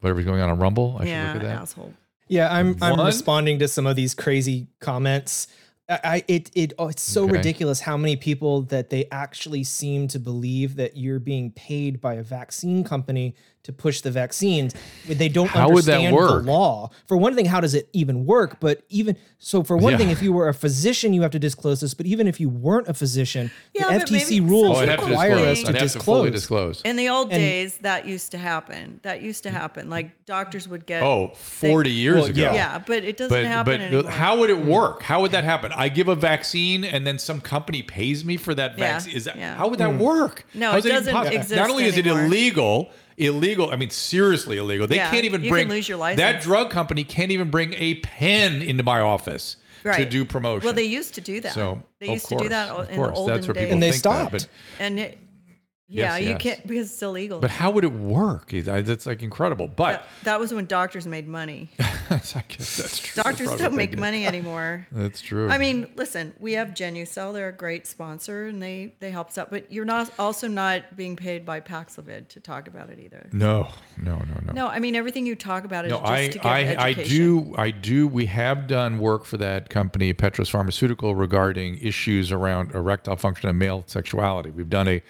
whatever's going on on Rumble. I yeah, should look at that. asshole. Yeah, I'm. One? I'm responding to some of these crazy comments. I it it oh, it's so okay. ridiculous how many people that they actually seem to believe that you're being paid by a vaccine company to push the vaccines. They don't how understand the law. For one thing, how does it even work? But even so, for one yeah. thing, if you were a physician, you have to disclose this. But even if you weren't a physician, yeah, the FTC rules oh, require us to disclose. To disclose. In the old and, days, that used to happen. That used to happen. Like doctors would get oh 40 years well, ago. Yeah, but it doesn't but, happen but anymore. How would it work? How would that happen? I give a vaccine and then some company pays me for that yeah, vaccine. Is that how would that mm. work? No, it doesn't exist. Not only is it illegal illegal. I mean, seriously illegal. They yeah, can't even you bring can lose your license. that drug company can't even bring a pen into my office right. to do promotion. Well, they used to do that. So they used course, to do that in the olden days, and they stopped. That, and it, yeah, Yes, you yes. can't because it's illegal. but, but how would it work? That's like incredible. But that, that was when doctors made money. I guess that's true. Doctors don't make money anymore. That's true. I mean, listen, we have Genucel. They're a great sponsor, and they they help us out. But you're not also not being paid by Paxlovid to talk about it either. no, no, no, no. No, I mean everything you talk about is No, just I, to get I, I do, I do. We have done work for that company, Petros Pharmaceutical, regarding issues around erectile function and male sexuality. We've done a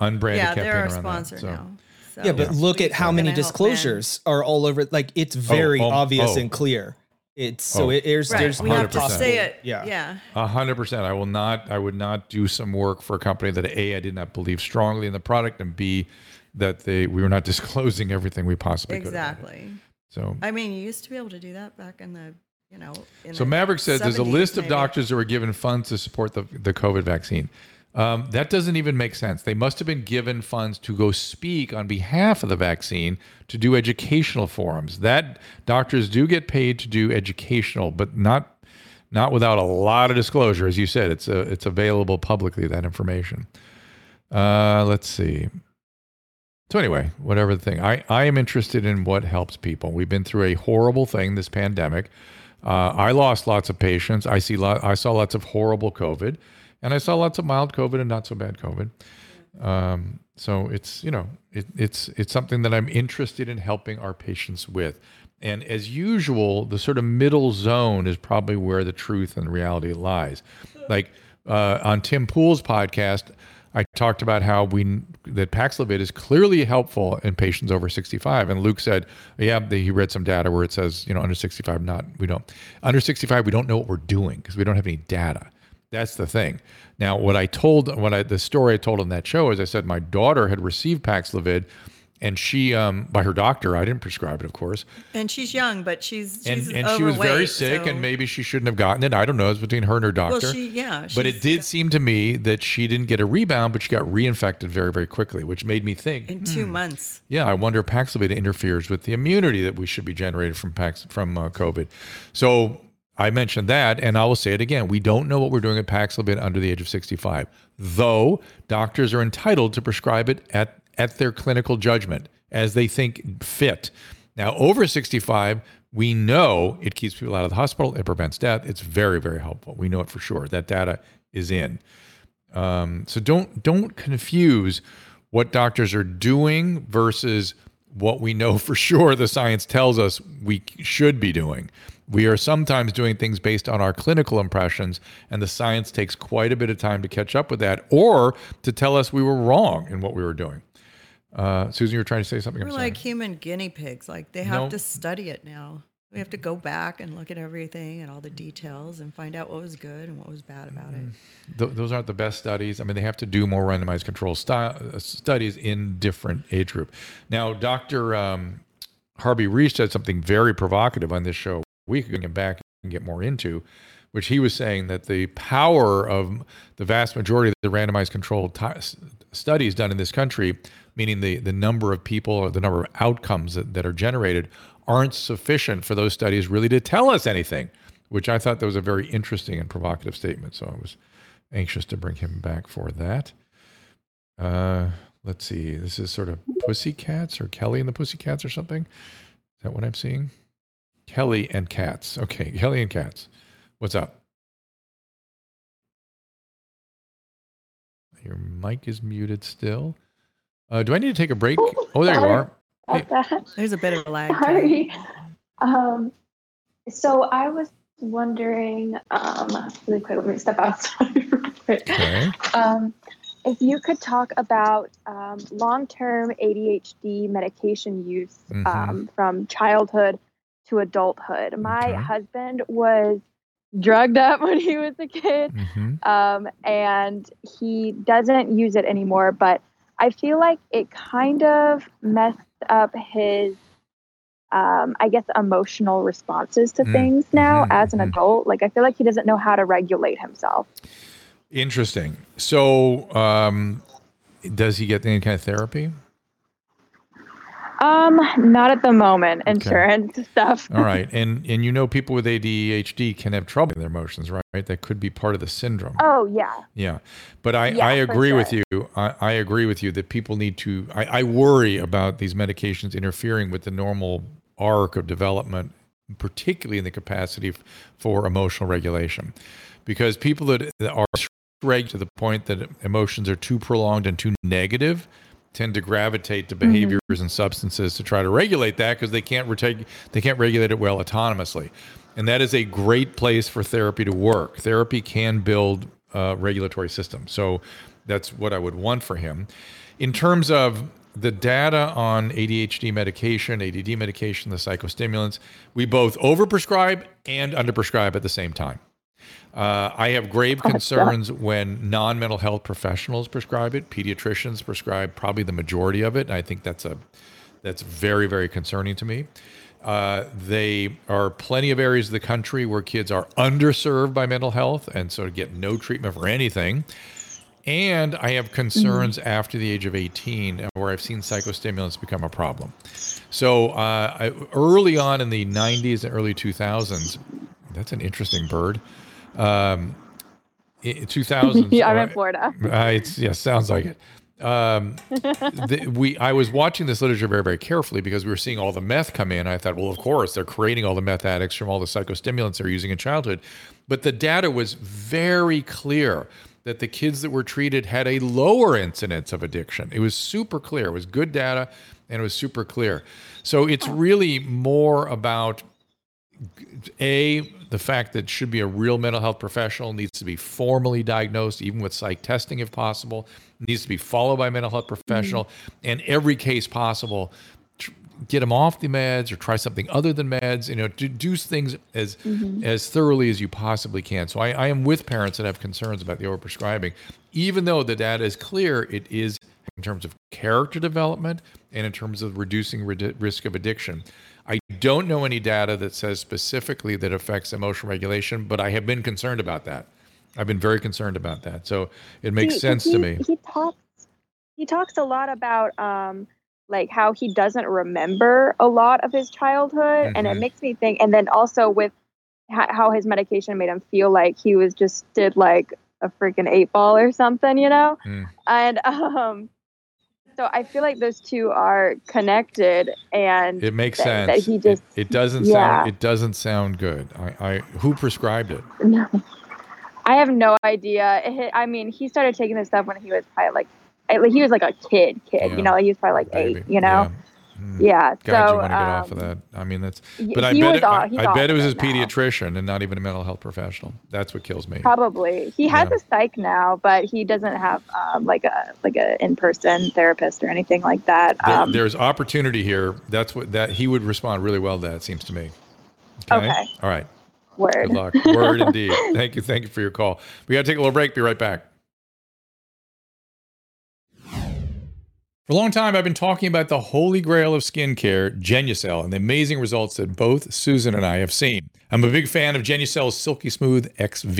unbranded Yeah, campaign they're our around sponsor that. So. now. So Yeah, but look at we're how many gonna disclosures are all over. Like it's oh, very oh, obvious oh. and clear. It's so Oh. it, there's Right, there's we have to 100%. say it. Yeah. Yeah. A hundred percent. I will not. I would not do some work for a company that a I did not believe strongly in the product, and b that they we were not disclosing everything we possibly could. Exactly. So. I mean, you used to be able to do that back in the, you know. In So the Maverick says there's a 70s list of doctors who were given funds to support the the COVID vaccine. Um, that doesn't even make sense. They must have been given funds to go speak on behalf of the vaccine to do educational forums. That doctors do get paid to do educational, but not not without a lot of disclosure. As you said, it's a, it's available publicly that information. Uh, let's see. So anyway, whatever the thing, I, I am interested in what helps people. We've been through a horrible thing, this pandemic. Uh, I lost lots of patients. I see lot, I saw lots of horrible COVID, and I saw lots of mild COVID and not so bad COVID. Um, so it's you know it, it's it's something that I'm interested in helping our patients with. And as usual, the sort of middle zone is probably where the truth and reality lies. Like uh, on Tim Pool's podcast, I talked about how we that Paxlovid is clearly helpful in patients over 65, and Luke said, "Yeah, he read some data where it says, you know, under 65, not we don't under 65, we don't know what we're doing because we don't have any data." That's the thing. Now, what I told, what I the story I told on that show is, I said my daughter had received Paxlovid and she um by her doctor i didn't prescribe it of course And she's young, but she's and, she's and she was very sick so- and maybe she shouldn't have gotten it i don't know it's between her and her doctor Well, she yeah. but it did seem to me that she didn't get a rebound but she got reinfected very very quickly which made me think in two hmm, months. yeah i wonder if paxlovid interferes with the immunity that we should be generated from Pax, from uh, covid so i mentioned that and i will say it again we don't know what we're doing with paxlovid under the age of 65 though doctors are entitled to prescribe it at at their clinical judgment as they think fit. Now, over 65, we know it keeps people out of the hospital, it prevents death. It's very, very helpful. We know it for sure. That data is in. Um, so don't don't confuse what doctors are doing versus what we know for sure the science tells us we should be doing. We are sometimes doing things based on our clinical impressions, and the science takes quite a bit of time to catch up with that or to tell us we were wrong in what we were doing. Uh, Susan, you were trying to say something. We're I'm sorry. like human guinea pigs. Like they have No. to study it now. We have to go back and look at everything and all the details and find out what was good and what was bad about it. Th- those aren't the best studies. I mean, they have to do more randomized control sti- uh, studies in different age group. Now, Dr. Um, Harvey Risch said something very provocative on this show week ago, and back and get more into, which he was saying that the power of the vast majority of the randomized controlled s- studies done in this country, meaning the, the number of people or the number of outcomes that, that are generated, aren't sufficient for those studies really to tell us anything, which I thought that was a very interesting and provocative statement. So I was anxious to bring him back for that. Uh, let's see. This is sort of Pussycats or Kelly and the Pussycats or something. Is that what I'm seeing? Kelly and Cats. Okay, Kelly and Cats. What's up? Your mic is muted still. Uh, do I need to take a break? Oh, there you are. about that. There's a bit of a lag. Sorry. Um, so I was wondering, um, really quick, let me step outside real quick. Okay. Um, if you could talk about um, long-term ADHD medication use Mhm. um, from childhood to adulthood. My Okay. husband was drugged up when he was a kid, Mhm. um, and he doesn't use it anymore. But I feel like it kind of messed up his, um, I guess, emotional responses to Mm, things now mhm, as an mhm. adult. Like I feel like he doesn't know how to regulate himself. Interesting. So, um, does he get any kind of therapy? Um, not at the moment. Okay. Insurance stuff. All right, and and you know people with ADHD can have trouble with their emotions, right? That could be part of the syndrome. Oh yeah. Yeah, but I, Yeah, I agree with you. I, I agree with you that people need to. I, I worry about these medications interfering with the normal arc of development, particularly in the capacity f- for emotional regulation, because people that that are reg to the point that emotions are too prolonged and too negative tend to gravitate to mm-hmm. behaviors and substances to try to regulate that because they can't retake they can't regulate it well autonomously. And that is a great place for therapy to work. Therapy can build a regulatory system. So that's what i would want for him. In terms of the data on ADHD medication, ADD medication, the psychostimulants, we both overprescribe and underprescribe at the same time. Uh, I have grave concerns when non-mental health professionals prescribe it. Pediatricians prescribe probably the majority of it. And I think that's a that's very very concerning to me. Uh, they are plenty of areas of the country where kids are underserved by mental health and so get no treatment for anything. And I have concerns after the age of 18 where I've seen psychostimulants become a problem. So uh, I, early on in the 90s and early 2000s, that's an interesting bird. Um, i- 2000s. yeah, I'm in Florida. uh, it's yeah, sounds like it. Um, the, we I was watching this literature very very carefully because we were seeing all the meth come in. I thought, well, of course they're creating all the meth addicts from all the psychostimulants they're using in childhood, but the data was very clear that the kids that were treated had a lower incidence of addiction. It was super clear. It was good data, and it was super clear. So it's really more about a the fact that should be a real mental health professional, needs to be formally diagnosed, even with psych testing if possible, needs to be followed by a mental health professional, and every case possible, tr- get them off the meds or try something other than meds. You know, do, do things as Mhm. as thoroughly as you possibly can. So I, I am with parents that have concerns about the overprescribing, even though the data is clear. It is in terms of character development and in terms of reducing risk of addiction. I don't know any data that says specifically that affects emotional regulation, but I have been concerned about that. I've been very concerned about that. So it makes He- sense he, to me. He talks he talks a lot about um like how he doesn't remember a lot of his childhood and it Mhm. makes me think and then also with ho- how his medication made him feel like he was just did like a freaking eight ball or something, you know? Mm. And um so I feel like those two are connected and It makes that, sense. that he just it, it doesn't yeah. sound. It doesn't sound good. I, I who prescribed it? No. I have no idea. It, I mean, he started taking this stuff when he was probably like, he was like a kid, kid. Yeah. You know, he was probably like eight. You know, Mm. yeah. God, so you want to get off of um, that. I mean, that's. But I bet it, aw- I, I bet it was his now. pediatrician and not even a mental health professional. That's what kills me. Probably he has Yeah. a psych now, but he doesn't have um, like a like a in person therapist or anything like that. There- Um, there's opportunity here. That's what that he would respond really well to that. Seems to me. Okay. All right. word. Good luck. Word indeed. Thank you. Thank you for your call. We got to take a little break. Be right back. For a long time, I've been talking about the holy grail of skincare, Genucel, and the amazing results that both Susan and I have seen. I'm a big fan of Genucel's Silky Smooth XV.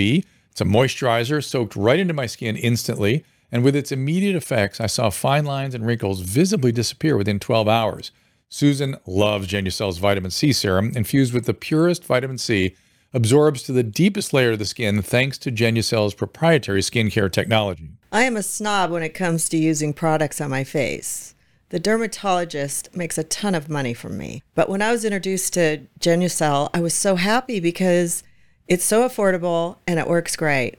It's a moisturizer soaked right into my skin instantly, and with its immediate effects, I saw fine lines and wrinkles visibly disappear within 12 hours. Susan loves Genucel's vitamin C serum, infused with the purest vitamin C, absorbs to the deepest layer of the skin thanks to Genucel's proprietary skincare technology. I am a snob when it comes to using products on my face. The dermatologist makes a ton of money from me. But when I was introduced to Genucel, I was so happy because it's so affordable and it works great.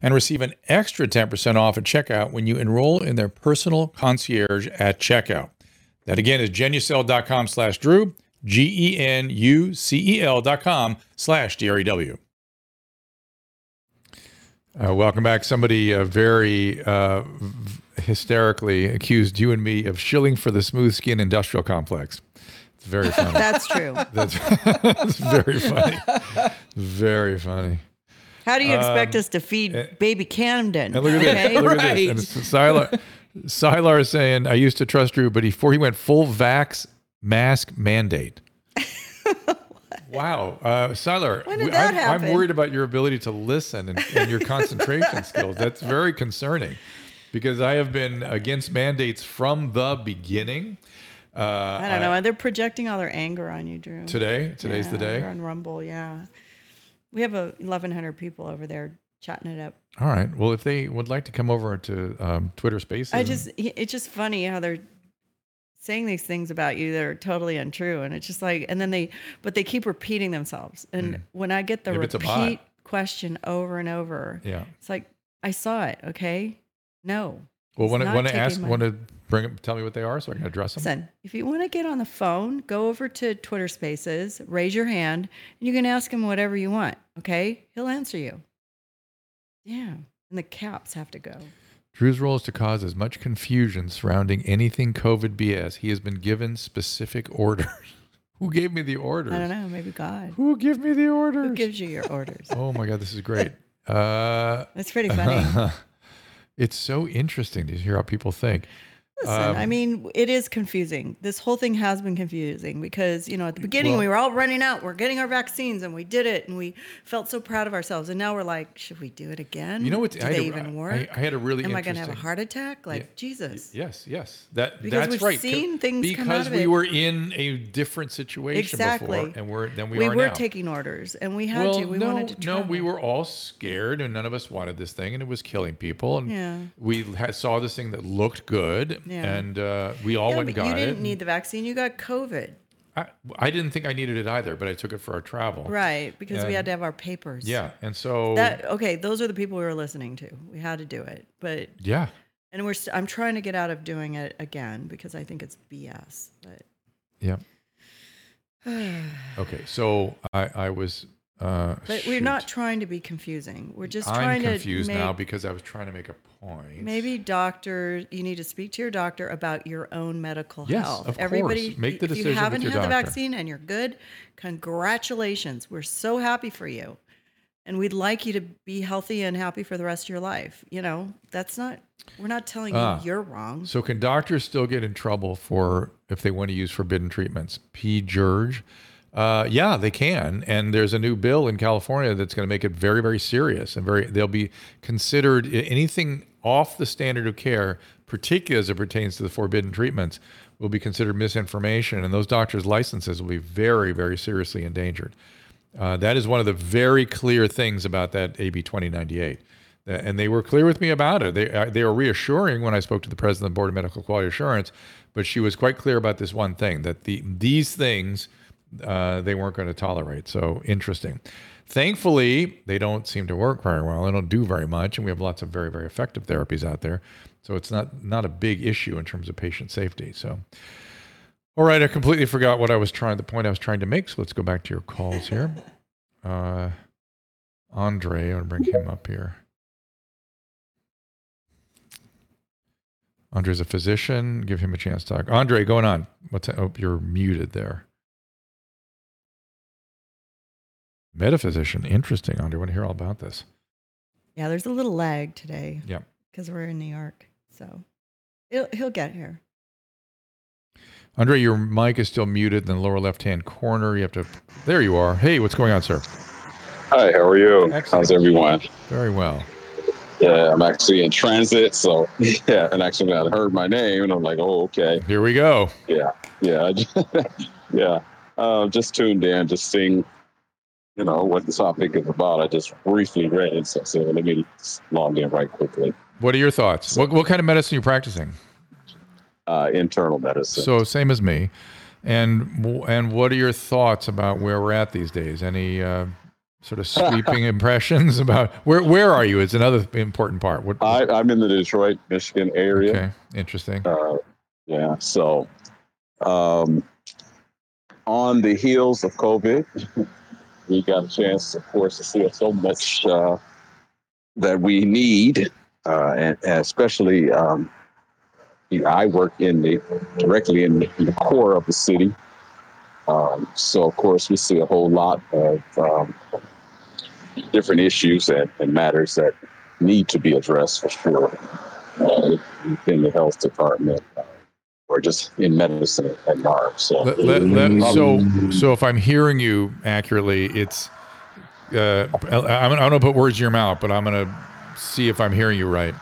and receive an extra 10% off at checkout when you enroll in their personal concierge at checkout. That again is genucel.com slash Drew, G E N U C E L dot com slash D R E W. Uh, welcome back. Somebody uh, very uh, hysterically accused you and me of shilling for the smooth skin industrial complex. It's very funny. That's true. That's, that's very funny. Very funny. How do you expect Um, us to feed baby Camden? And look at okay? this. Look at this. And it's Sylar, Sylar is saying, I used to trust Drew, but before he went full vax mask mandate. wow. Uh, Sylar, When did we- that I'm, I'm worried about your ability to listen and, and your concentration skills. That's very concerning because I have been against mandates from the beginning. Uh, I don't know. And they're projecting all their anger on you, Drew. Today? Today's the day? they're on Rumble, yeah. We have a 1,100 people over there chatting it up. All right. Well, if they would like to come over to um, Twitter Spaces, I just, it's just funny how they're saying these things about you that are totally untrue. And it's just like, and then they, but they keep repeating themselves. And when I get the Maybe it's a bot. repeat question over and over, Yeah. it's like, I saw it, okay? No. Well, want to want to ask, want to bring up, tell me what they are so I can address them. Listen, if you want to get on the phone, go over to Twitter Spaces, raise your hand, and you can ask him whatever you want. Okay, he'll answer you. Yeah, and the caps have to go. Drew's role is to cause as much confusion surrounding anything COVID BS. He has been given specific orders. Who gave me the orders? I don't know, maybe God. Who give me the orders? Who gives you your orders? Oh my God, this is great. Uh, That's pretty funny. it's so interesting to hear how people think. Listen, Um, I mean, it is confusing. This whole thing has been confusing because, you know, at the beginning Well- we were all running out, we're getting our vaccines and we did it and we felt so proud of ourselves. And now we're like, should we do it again? You know what? I they a- even I- work? I had a really Am I going to have a heart attack? Like, Jesus. Yes, yes. That Because that's we've right. seen things because come out of we it. were in a different situation Exactly. before, and we're than we, We, are were now. taking orders and we had well, to. We no, wanted to no, travel. we were all scared, and none of us wanted this thing, and it was killing people. And Yeah. we had, saw this thing that looked good, Yeah. and uh, we all Yeah, went and got you didn't need the vaccine. You got COVID. I, I didn't think I needed it either, but I took it for our travel. Right. Because we had to have our papers. Yeah, and so That okay, those are the people we were listening to. We had to do it, but yeah, and we're. St- I'm trying to get out of doing it again because I think it's BS. But yeah. Okay, so I I was. Uh, but we're not trying to be confusing. We're just I'm trying confused to make, now because I was trying to make a point. maybe doctor. You need to speak to your doctor about your own medical Yes, health. of course. Everybody, Make the decision. if you haven't had the vaccine and you're good, congratulations. We're so happy for you, and we'd like you to be healthy and happy for the rest of your life. You know, that's not. We're not telling you Ah. you're wrong. So can doctors still get in trouble for if they want to use forbidden treatments? P. George. Uh, yeah, they can. And there's a new bill in California that's going to make it very, very serious and very. They'll be considered anything off the standard of care, particularly as it pertains to the forbidden treatments, will be considered misinformation, and those doctors' licenses will be very, very seriously endangered. Uh, that is one of the very clear things about that AB 2098. Uh, And they were clear with me about it. They, uh, they were reassuring when I spoke to the president of the Board of Medical Quality Assurance, but she was quite clear about this one thing that the these things uh, they weren't going to tolerate. So interesting. Thankfully, they don't seem to work very well. They don't do very much, and we have lots of very, very effective therapies out there. So it's not not a big issue in terms of patient safety. So, all right, I completely forgot what I was trying. The point I was trying to make. So let's go back to your calls here. Uh, Andre, I'll bring him up here. Andre's a physician. Give him a chance to talk. Andre, going on. What's oh, you're muted there. Metaphysician. Interesting, Andre. I want to hear all about this. Yeah, there's a little lag today. Yeah. Because we're in New York. So he'll, he'll get here. Andre, your mic is still muted in the lower left hand corner. You have to. There you are. Hey, what's going on, sir? Hi, how are you? Excellent. How's everyone? Very well. Yeah, I'm actually in transit, so yeah, and actually I heard my name, and I'm like, oh, okay. Here we go. Yeah, yeah, just- yeah. Uh, just tuned in, just seeing, you know, what the topic is about. I just briefly read it, so, so let me log in right quickly. What are your thoughts? What, what kind of medicine are you practicing? Uh, internal medicine. So same as me. And and what are your thoughts about where we're at these days? Any uh, sort of sweeping impressions about where where are you? It's another important part. What? I, I'm in the Detroit, Michigan area. Okay, interesting. Uh, yeah. So, um, on the heels of COVID, we got a chance, of course, to see so much uh, that we need, uh, and, and especially, um, you know, I work in the directly in the, core of the city. Um, so, of course, we see a whole lot of um, different issues and, and matters that need to be addressed for sure uh, in the health department uh, or just in medicine at large. So, Let- let- let- so so if I'm hearing you accurately, it's uh, I, I'm, I'm going to put words in your mouth, but I'm going to see if I'm hearing you right.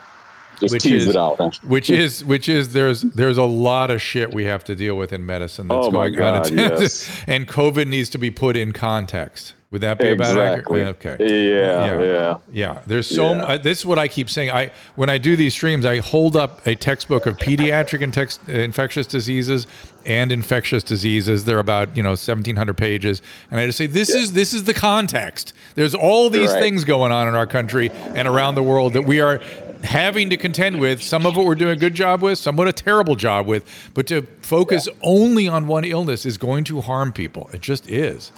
Just tease is, it out, huh? Which is which is there's there's a lot of shit we have to deal with in medicine that's Oh going God, unattended, yes. and COVID needs to be put in context. Would that be about Exactly. accurate? Okay. Yeah, yeah. Yeah, Yeah. there's so Yeah. mu- this is what I keep saying. I when I do these streams, I hold up a textbook of pediatric and tex- uh, infectious diseases and infectious diseases. They're about you know 1,700 pages, and I just say this is this is the context. There's all these Right. things going on in our country and around the world that we are having to contend with. Some of it we're doing a good job with, some what a terrible job with. But to focus only on one illness is going to harm people. It just is.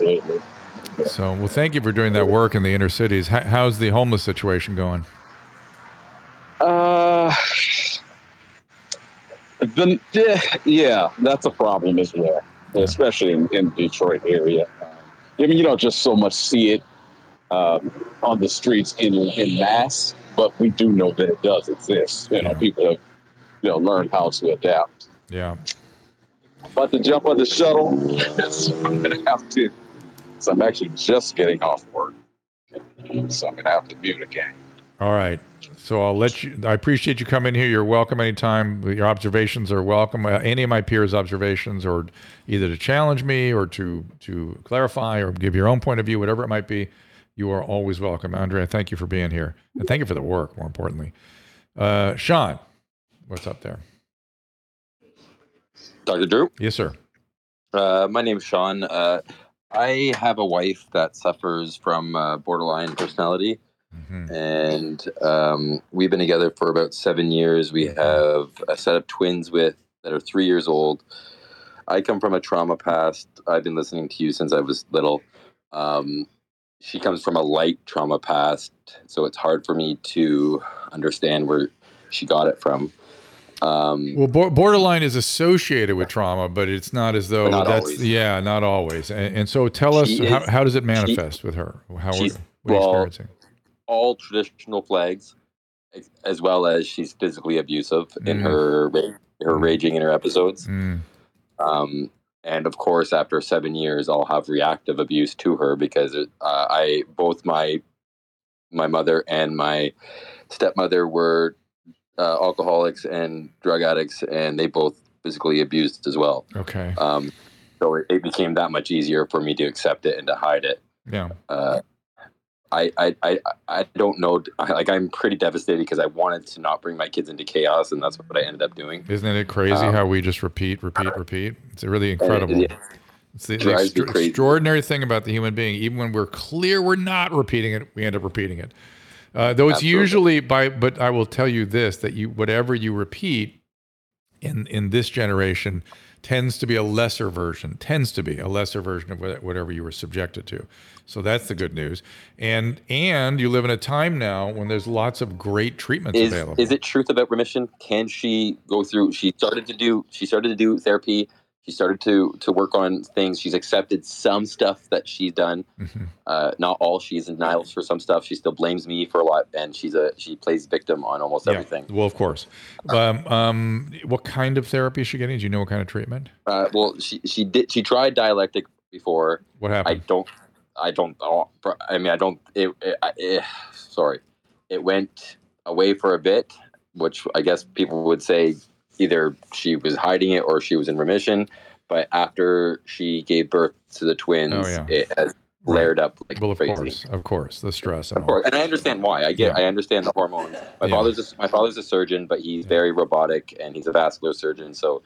Yeah. Absolutely. So, well, thank you for doing that work in the inner cities. How, how's the homeless situation going? Uh, the, yeah, yeah, that's a problem as well, especially in, in Detroit area. I mean, you don't just so much see it um, on the streets in in mass, but we do know that it does exist. You know, people have you know learned how to adapt. Yeah. But to jump on the shuttle, I'm gonna have to. So I'm actually just getting off work, so I'm gonna have to mute again. All right. So I'll let you. I appreciate you coming here. You're welcome anytime. Your observations are welcome. Uh, any of my peers' observations, or either to challenge me, or to to clarify, or give your own point of view, whatever it might be. You are always welcome, Andrea. Thank you for being here, and thank you for the work. More importantly, uh, Sean, what's up there? Dr. Drew? Yes, sir. Uh, my name is Sean. Uh, I have a wife that suffers from uh, borderline personality. Mm-hmm. And um, we've been together for about seven years. We have a set of twins with that are three years old. I come from a trauma past. I've been listening to you since I was little. Um, she comes from a light trauma past, so it's hard for me to understand where she got it from. Um, Well, bo- borderline is associated with trauma, but it's not as though not that's always. yeah, not always. And, and so, tell us She how, does it she- manifest with her? How are, what well, experiencing? all traditional flags, as well as she's physically abusive in Mhm. her her raging in her episodes. Mm, Um, and of course, after seven years, I'll have reactive abuse to her because uh, I both my my mother and my stepmother were uh, alcoholics and drug addicts, and they both physically abused as well. okay. Um, so it, it became that much easier for me to accept it and to hide it. Yeah. Uh, I, I, I, I don't know. Like I'm pretty devastated because I wanted to not bring my kids into chaos, and that's what I ended up doing. Isn't it crazy Um, how we just repeat, repeat, repeat? It's really incredible. yeah. It's the, the extra- extraordinary thing about the human being. Even when we're clear we're not repeating it, we end up repeating it. Uh, though it's Absolutely. usually by, but I will tell you this: that you whatever you repeat in in this generation tends to be a lesser version. Tends to be a lesser version of whatever you were subjected to. So that's the good news. And and you live in a time now when there's lots of great treatments Is available. is it truth about remission? Can she go through? She started to do. She started to do therapy. She started to to work on things. She's accepted some stuff that she's done. Mhm. Uh, not all. She's in denials for some stuff. She still blames me for a lot, and she's a she plays victim on almost everything. Well, of course. Um, um, what kind of therapy is she getting? Do you know what kind of treatment? Uh, well, she she did she tried dialectic before. What happened? I don't. I don't. I mean, I don't. It, it, it, sorry, it went away for a bit, which I guess people would say either she was hiding it or she was in remission. But after she gave birth to the twins, Oh, yeah. it has flared up like well, of crazy. course, of course, the stress. And Of course, and I understand why. I get. I understand the hormones. My Yeah. father's a, my father's a surgeon, but he's very robotic and he's a vascular surgeon, so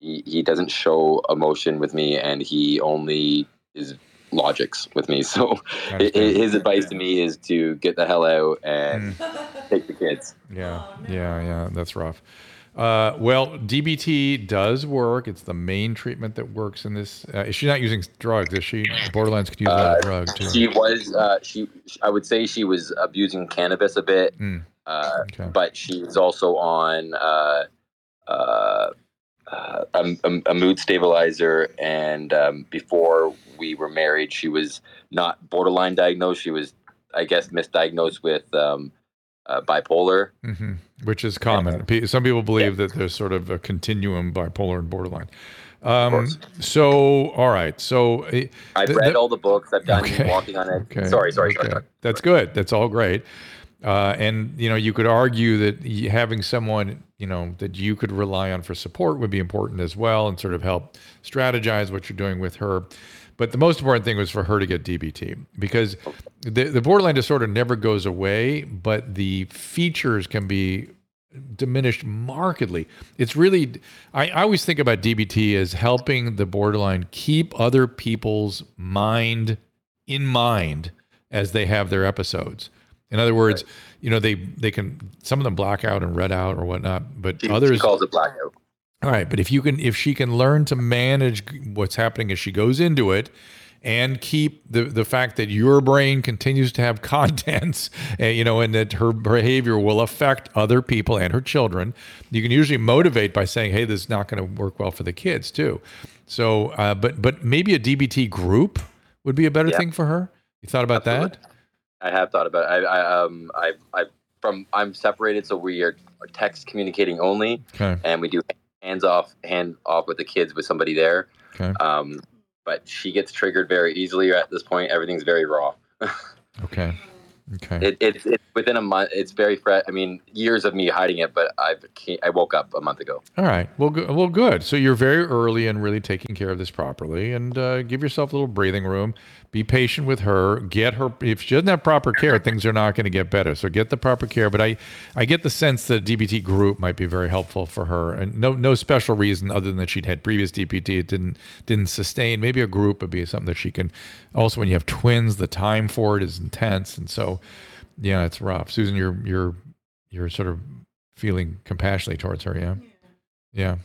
he, he doesn't show emotion with me, and he only is logics with me. So I hi- understand. his advice to me is to get the hell out and Mm. take the kids. Yeah, yeah, yeah. That's rough. Uh, well, DBT does work. It's the main treatment that works in this. Uh, she not using drugs, is she? Borderlines could use a lot of drugs too. Uh, She was. Uh, she. I would say she was abusing cannabis a bit, Mm. uh, but she was also on uh, uh, uh, a, a, a mood stabilizer. And um, before we were married, she was not borderline diagnosed. She was, I guess, misdiagnosed with um, uh, bipolar. hmm Which is common. Pe- Some people believe that there's sort of a continuum bipolar and borderline. Um, so, all right. So, uh, I've th- read th- all the books. I've done Okay. walking on it. Okay. Sorry, sorry, okay. sorry. That's good. That's all great. Uh, and you know, you could argue that having someone you know that you could rely on for support would be important as well, and sort of help strategize what you're doing with her. But the most important thing was for her to get DBT because the, the borderline disorder never goes away, but the features can be diminished markedly. It's really, I, I always think about DBT as helping the borderline keep other people's mind in mind as they have their episodes. In other words, you know, they they can some of them black out and red out or whatnot, but She, others she calls it blackout. All right, but if you can, if she can learn to manage what's happening as she goes into it, and keep the the fact that your brain continues to have contents, uh, you know, and that her behavior will affect other people and her children, you can usually motivate by saying, "Hey, this is not going to work well for the kids too." So, uh, but but maybe a DBT group would be a better Yeah. thing for her. You thought about that? I have thought about. It. I, I um. I've I've from I'm separated, so we are text communicating only, Okay. and we do hands off, hand off with the kids with somebody there. Okay. Um, but she gets triggered very easily at this point. Everything's very raw. Okay. Okay. It, it's it's within a month. It's very fresh. I mean, years of me hiding it, but I've I woke up a month ago. All right. Well, go- well, good. So you're very early and really taking care of this properly, and uh, give yourself a little breathing room. Be patient with her. Get her. If she doesn't have proper care, things are not going to get better. So get the proper care. But I, I get the sense that DBT group might be very helpful for her, and no, no special reason other than that she'd had previous DBT. It didn't didn't sustain. Maybe a group would be something that she can. Also, when you have twins, the time for it is intense, and so, yeah, it's rough. Susan, you're you're you're sort of feeling compassionately towards her. Yeah. Yeah.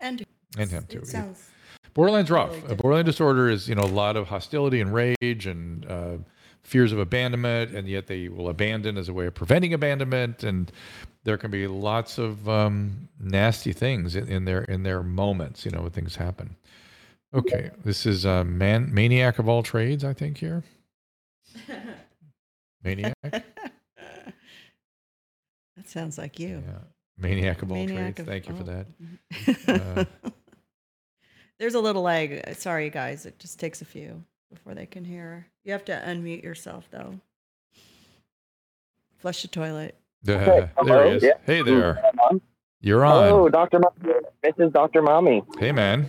And And him too. It sounds Borderline's rough. A borderline disorder is, you know, a lot of hostility and rage and uh, fears of abandonment, and yet they will abandon as a way of preventing abandonment. And there can be lots of um, nasty things in, in their in their moments, you know, when things happen. Okay, this is uh, man maniac of all trades, I think here. Maniac, that sounds like you. maniac of all Maniac trades. of- Thank you for that. Uh, There's a little lag. Sorry, guys. It just takes a few before they can hear. You have to unmute yourself, though. Flush the toilet. uh, Okay, there he is. yeah. Hey there. You're on. Hello, Dr. Mommy. This is Dr. Mommy. Hey man.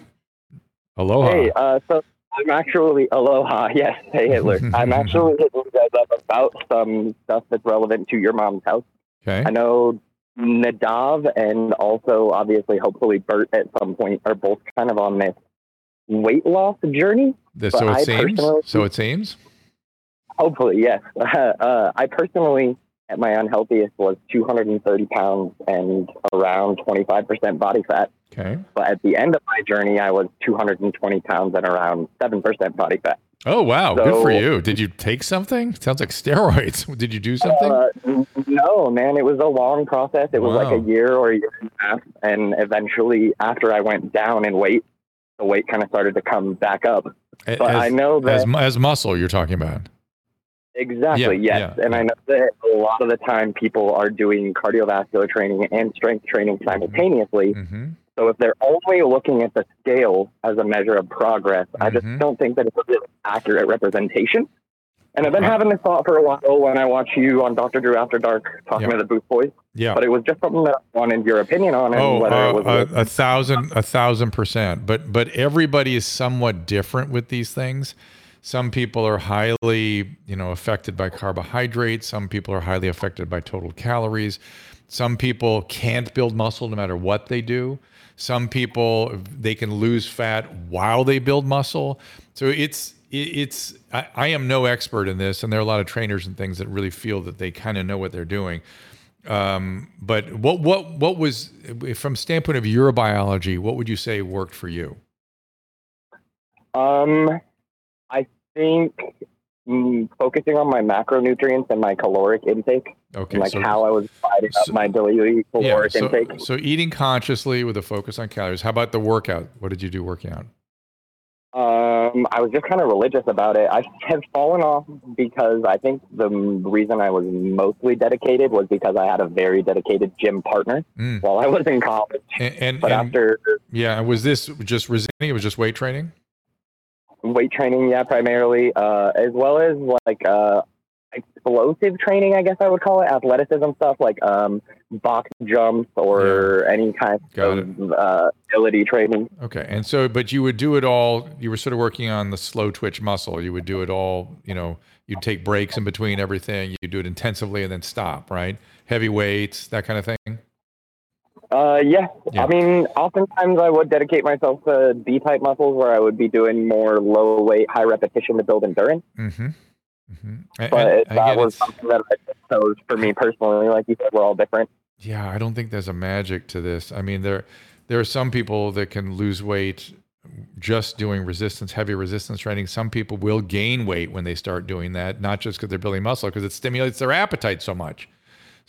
Aloha. Hey, uh, so I'm actually, aloha, yes, hey Hitler. I'm actually hitting you guys up about some stuff that's relevant to your mom's house. Okay. I know Nadav and also, obviously, hopefully, Bert at some point are both kind of on this weight loss journey. The- so it I seems. So it seems. Hopefully, yes. Uh, I personally, at my unhealthiest, was 230 pounds and around 25% body fat. Okay. But at the end of my journey, I was 220 pounds and around 7% body fat. Oh wow, good for you. Did you take something? Sounds like steroids. Did you do something? Uh, no, man, it was a long process. It was like a year or a year and a half. And eventually, after I went down in weight, the weight kind of started to come back up. A- But I know that. as, as muscle you're talking about. Exactly, Yeah, yes. yeah, and I know that a lot of the time people are doing cardiovascular training and strength training simultaneously. Mm-hmm. So if they're only looking at the scale as a measure of progress, I just Mm-hmm. don't think that it's a really accurate representation. And I've been having this thought for a while when I watch you on Dr. Drew After Dark talking Yeah. to the Booth Boys. Yeah. But it was just something that I wanted your opinion on and Oh, whether uh, it was a, a thousand, a thousand percent. But but everybody is somewhat different with these things. Some people are highly, you know, affected by carbohydrates. Some people are highly affected by total calories. Some people can't build muscle no matter what they do. Some people they can lose fat while they build muscle. So it's it's I, I am no expert in this, and there are a lot of trainers and things that really feel that they kind of know what they're doing. Um, but what what what was from standpoint of your biology? What would you say worked for you? Um, I think mm, focusing on my macronutrients and my caloric intake, Okay, like so- how I was dividing up my daily caloric so, intake. so eating consciously with a focus on calories. How about the workout? What did you do working out? Um, I was just kind of religious about it. I have fallen off because I think the reason I was mostly dedicated was because I had a very dedicated gym partner Mm. while I was in college. And, and, But and- after yeah, was this just resisting? It was just weight training. Weight training, yeah, primarily, uh, as well as like uh, explosive training, I guess I would call it, athleticism stuff like um, box jumps or any kind Got of uh, agility training. Okay, and so but you would do it all. You were sort of working on the slow twitch muscle. You would do it all. You know, you'd take breaks in between everything. You do it intensively and then stop. Right, heavy weights, that kind of thing. Uh, yeah. Yeah. I mean, oftentimes I would dedicate myself to B type muscles where I would be doing more low weight, high repetition to build endurance. Mm-hmm. Mm-hmm. But and that again, was it's- something that I chose for me personally. Like you said, we're all different. Yeah, I don't think there's a magic to this. I mean, there there are some people that can lose weight just doing resistance, heavy resistance training. Some people will gain weight when they start doing that, not just because they're building muscle, because it stimulates their appetite so much.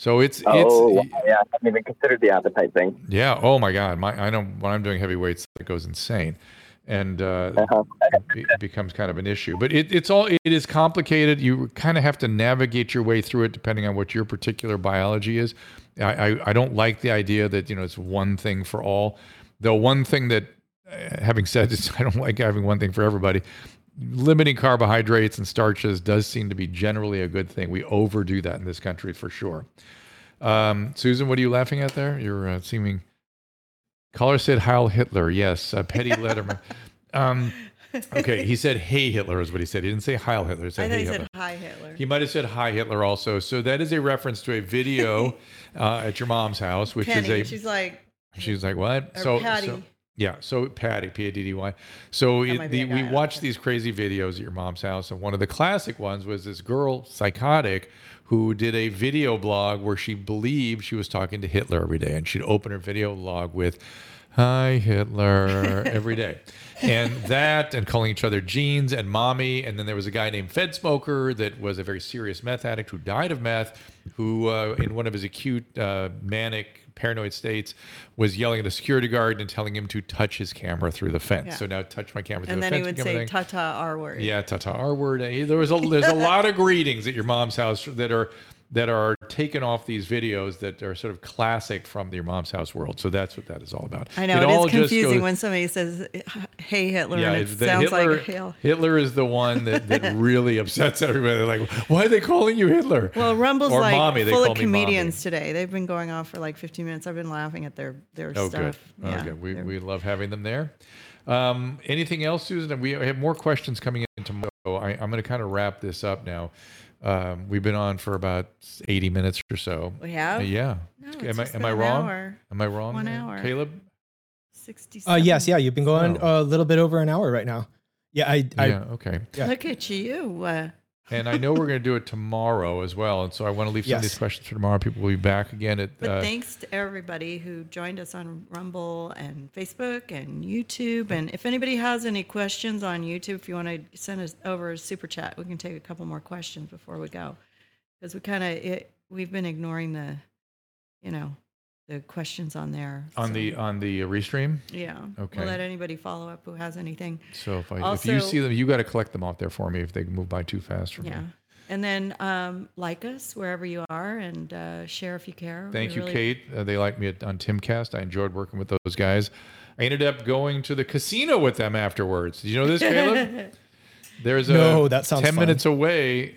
So it's Oh, it's wow, yeah. I haven't even considered the appetite thing. yeah. Oh my God, my I know when I'm doing heavy weights, it goes insane. and uh, Uh-huh. it becomes kind of an issue. But it, it's all it is complicated. You kind of have to navigate your way through it depending on what your particular biology is. I, I, I don't like the idea that you know it's one thing for all. Though one thing that, uh, having said this, I don't like having one thing for everybody. Limiting carbohydrates and starches does seem to be generally a good thing. We overdo that in this country for sure. Um, Susan, what are you laughing at there? You're uh, seeming. Caller said Heil Hitler. Yes, uh, Petty Letterman. Um, okay, he said "Hey Hitler" is what he said. He didn't say Heil Hitler. He I said thought "Hey he Hitler." said hi Hitler. He might have said "Hi Hitler" also. So that is a reference to a video uh, at your mom's house, which Penny, is a. she's like, She's like, what? So, Patty. so yeah, so Patty, P A D D Y. So it, the, we watched these crazy videos at your mom's house, and one of the classic ones was this girl, psychotic, who did a video blog where she believed she was talking to Hitler every day, and she'd open her video log with. Hi Hitler every day, and that, and calling each other jeans and mommy, and then there was a guy named Fed Smoker that was a very serious meth addict who died of meth, who uh, in one of his acute uh, manic paranoid states was yelling at a security guard and telling him to touch his camera through the fence. Yeah. So now touch my camera through and the fence. And then he would say thing. "ta ta" R word. Yeah, tata R word. There was a there's a lot of greetings at your mom's house that are that are taken off these videos that are sort of classic from your mom's house world. So that's what that is all about. I know It it is confusing goes- when somebody says "Hey Hitler" yeah, and it sounds Hitler, like "Hail." Hitler is the one that, that really upsets everybody. They're like, why are they calling you Hitler? Well, Rumble's or like mommy. They full call of me mommy. comedians today. They've been going off for like 15 minutes. I've been laughing at their their Oh, stuff. good. Yeah, oh, good. We, we love having them there. Um, anything else, Susan? We have more questions coming in tomorrow. I, I'm going to kind of wrap this up now. Um, we've been on for about 80 minutes or so. We have? Uh, yeah. No, am I just am I been an wrong? hour. Am I wrong? One uh, hour. Kaleb. 60 Uh, yes, yeah, you've been going Oh. a little bit over an hour right now. Yeah, I, I yeah. Okay. yeah. Look at you. Uh, And I know we're going to do it tomorrow as well. And so I want to leave some of these questions for tomorrow. People will be back again at. but uh, thanks to everybody who joined us on Rumble and Facebook and YouTube. And if anybody has any questions on YouTube, if you want to send us over a super chat, we can take a couple more questions before we go. Because we kind of we've been ignoring the, you know, the questions on there. on so- the on the restream. yeah. Okay. We'll let anybody follow up who has anything. So if I if you see them, you got to collect them off there for me if they move by too fast for Yeah. me. And then um, like us wherever you are and uh, share if you care. We Thank you, really- Kate. Uh, they liked me at, on Timcast. I enjoyed working with those guys. I ended up going to the casino with them afterwards. Did you know this, Kaleb? There's a No, that sounds ten fun. minutes away.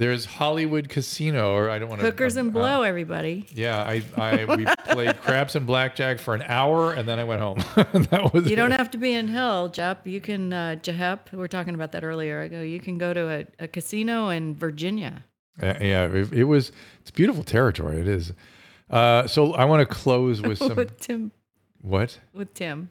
There's Hollywood Casino, or I don't want to Hookers and blow, everybody. Yeah, I, I we played craps and blackjack for an hour, and then I went home. that was You don't have to be in hell, Jep. You can, uh, Jehep, we were talking about that earlier. I go, you can go to a, a casino in Virginia. Uh, yeah, it, it was. It's beautiful territory. It is. Uh, so I want to close with some. with Tim. what? With Tim.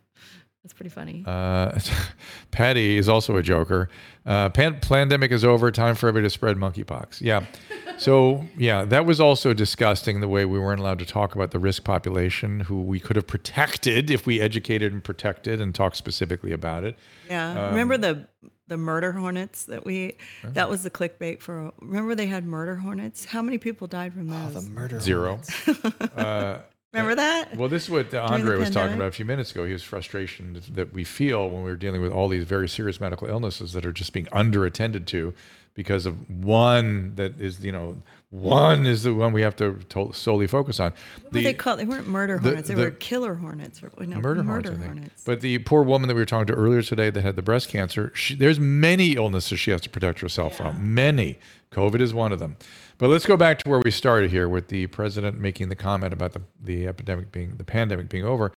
That's pretty funny. Uh, Patty is also a joker. Uh, pan- pandemic is over. Time for everybody to spread monkeypox. Yeah. So yeah, that was also disgusting. The way we weren't allowed to talk about the risk population, who we could have protected if we educated and protected and talked specifically about it. yeah. Um, remember the the murder hornets that we, that was the clickbait for, remember they had murder hornets? How many people died from those? the murder Zero. uh, Remember uh, that? Well, this is what uh, Andre was talking about a few minutes ago. His frustration that we feel when we're dealing with all these very serious medical illnesses that are just being underattended to because of one that is, you know, one is the one we have to, to solely focus on. What were they called? They weren't murder the- hornets. They the- were killer hornets. Or, no, murder, murder hornets, hornets. But the poor woman that we were talking to earlier today that had the breast cancer, she, there's many illnesses she has to protect herself from. Many. COVID is one of them. But let's go back to where we started here with the president making the comment about the, the epidemic being the pandemic being over.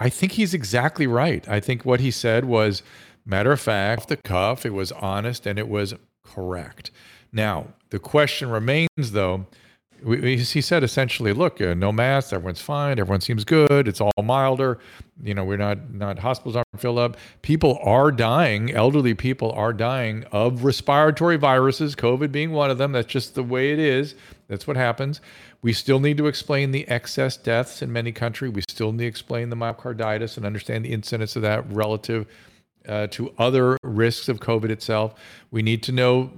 I think he's exactly right. I think what he said was matter of fact, off the cuff, it was honest and it was correct. Now, the question remains though, we, he said essentially, look, uh, no masks, everyone's fine, everyone seems good, it's all milder. You know, we're not not hospitals aren't filled up. People are dying, elderly people are dying of respiratory viruses, COVID being one of them. That's just the way it is. That's what happens. We still need to explain the excess deaths in many countries. We still need to explain the myocarditis and understand the incidence of that relative uh, to other risks of COVID itself. We need to know,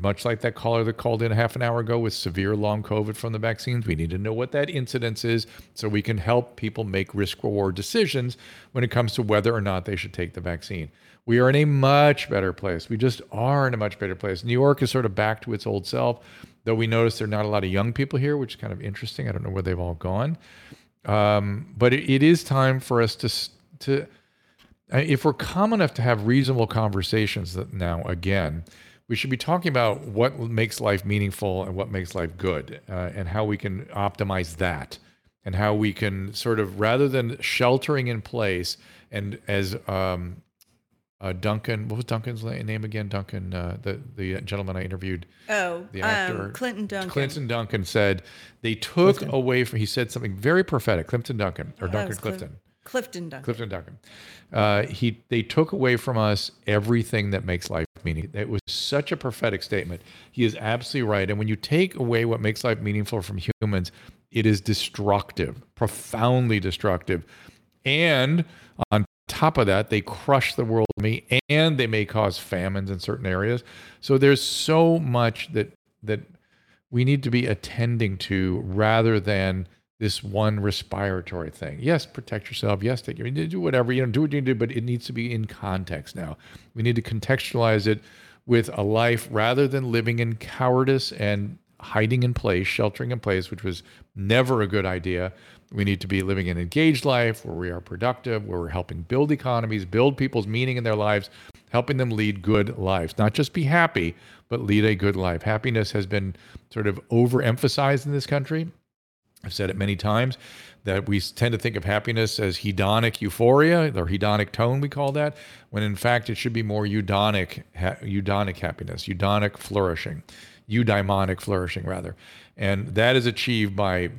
much like that caller that called in a half an hour ago with severe long COVID from the vaccines, we need to know what that incidence is so we can help people make risk reward decisions when it comes to whether or not they should take the vaccine. We are in a much better place. We just are in a much better place. New York is sort of back to its old self, though we notice there are not a lot of young people here, which is kind of interesting. I don't know where they've all gone. Um, but it, it is time for us to to if we're calm enough to have reasonable conversations now again we should be talking about what makes life meaningful and what makes life good uh, and how we can optimize that and how we can sort of rather than sheltering in place and as um, uh, Duncan, what was Duncan's name again? Duncan, uh, the the gentleman I interviewed. Oh, the actor um, Clinton Duncan. Clinton Duncan said they took Clifton. away from. He said something very prophetic. Clinton Duncan or Oh, Duncan it's Clif- Clifton. Duncan. Clifton Duncan. Uh, he they took away from us everything that makes life meaningful. It was such a prophetic statement. He is absolutely right. And when you take away what makes life meaningful from humans, it is destructive, profoundly destructive. And on top of that, they crush the world me and they may cause famines in certain areas. So there's so much that that we need to be attending to rather than this one respiratory thing. Yes, protect yourself. Yes, take you do whatever you know, do what you need to do, but it needs to be in context now. We need to contextualize it with a life rather than living in cowardice and hiding in place, sheltering in place, which was never a good idea. We need to be living an engaged life where we are productive, where we're helping build economies, build people's meaning in their lives, helping them lead good lives. Not just be happy, but lead a good life. Happiness has been sort of overemphasized in this country. I've said it many times that we tend to think of happiness as hedonic euphoria or hedonic tone, we call that, when in fact it should be more eudonic, eudonic happiness, eudonic flourishing, eudaimonic flourishing, rather. And that is achieved by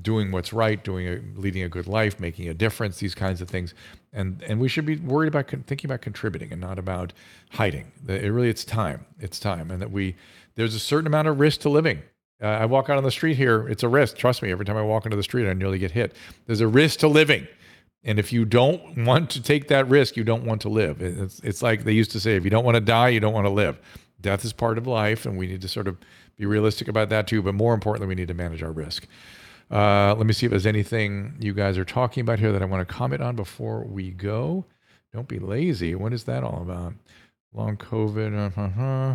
doing what's right, doing a, leading a good life, making a difference, these kinds of things. And and we should be worried about con- thinking about contributing and not about hiding. It really, it's time. It's time, and that we there's a certain amount of risk to living. Uh, I walk out on the street here. It's a risk. Trust me. Every time I walk into the street, I nearly get hit. There's a risk to living. And if you don't want to take that risk, you don't want to live. It's, it's like they used to say if you don't want to die, you don't want to live. Death is part of life, and we need to sort of be realistic about that too. But more importantly, we need to manage our risk. Uh, let me see if there's anything you guys are talking about here that I want to comment on before we go. Don't be lazy. What is that all about? Long COVID. Uh-huh.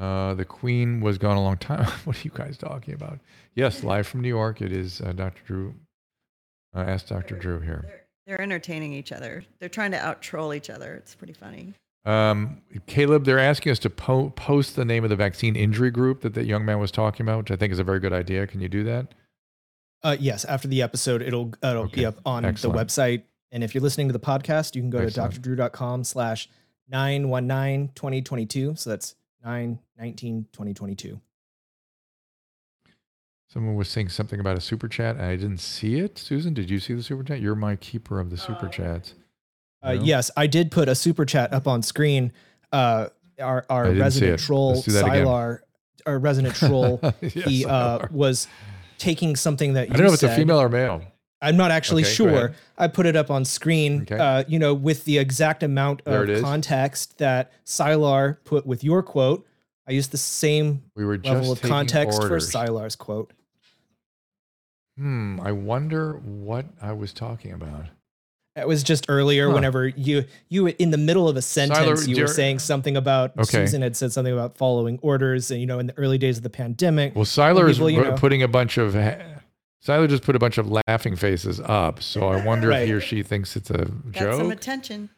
Uh, the Queen was gone a long time. what are you guys talking about? Yes, live from New York. It is uh, Dr. Drew. Uh, ask Dr. Drew here. They're entertaining each other. They're trying to out troll each other. It's pretty funny. Um, Kaleb, they're asking us to po- post the name of the vaccine injury group that that young man was talking about, which I think is a very good idea. Can you do that? Uh, yes, after the episode, it'll it'll Okay, be up on excellent. the website. And if you're listening to the podcast, you can go Excellent. to drdrew.com slash 919 2022. So that's 919 2022. Someone was saying something about a super chat. and I didn't see it. Susan, did you see the super chat? You're my keeper of the super chats. Uh, No? Yes, I did put a super chat up on screen. Uh, our our I didn't see resident troll, Let's do that again. Sylar, our resident troll, Yes, he uh, was taking something that you said. I don't know if it's a female or male. I'm not actually Okay, sure. I put it up on screen, Okay. uh, you know, with the exact amount of context that Sylar put with your quote. I used the same We were level of context orders. for Sylar's quote. Hmm. I wonder what I was talking about. It was just earlier Huh. whenever you you in the middle of a sentence you were saying something about Okay. Susan had said something about following orders and you know in the early days of the pandemic. Well, and is you know- putting a bunch of. Siler just put a bunch of laughing faces up, so I wonder Right. if he or she thinks it's a Got some joke. attention.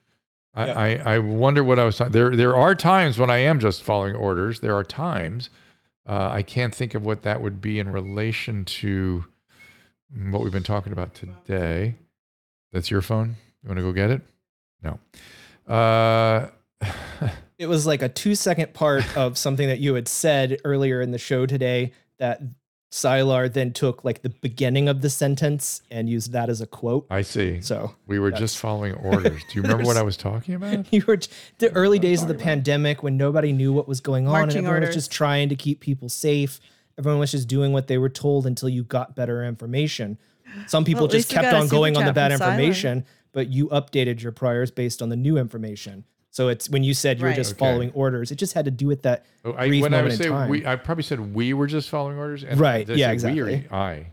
I, I, I wonder what I was talking. There there are times when I am just following orders. There are times uh, I can't think of what that would be in relation to what we've been talking about today. That's your phone. You want to go get it? No. Uh, It was like a two second part of something that you had said earlier in the show today that Sylar then took like the beginning of the sentence and used that as a quote. I see. So we were just following orders. Do you remember what I was talking about? you were the early days of the pandemic when nobody knew what was going on and Marching everyone orders. was just trying to keep people safe. Everyone was just doing what they were told until you got better information. Some people Well, just kept on going on the bad from Sylar. information, but you updated your priors based on the new information. So it's when you said you're Right. just Okay. following orders, it just had to do with that Oh, I, brief when I moment would in say time. we, I probably said we were just following orders. And Right, did I yeah, say we or. I.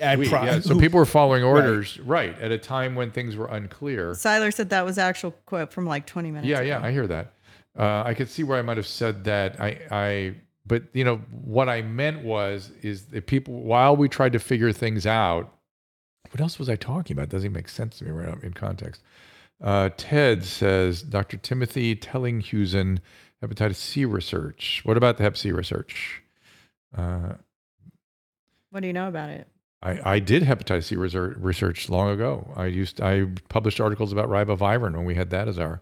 I We, pro- yeah, so who- people were following orders, right. at a time when things were unclear. Siler said that was actual quote from like 20 minutes. Yeah, ago. yeah, I hear that. Uh, I could see where I might have said that. I, I, but you know what I meant was is that people while we tried to figure things out. What else was I talking about? Doesn't even make sense to me right now in context. Uh, Ted says Dr. Timothy Tellinghusen, hepatitis C research. What about the Hep C research? Uh, What do you know about it? I, I did hepatitis C research, research long ago. I used I published articles about ribavirin when we had that as our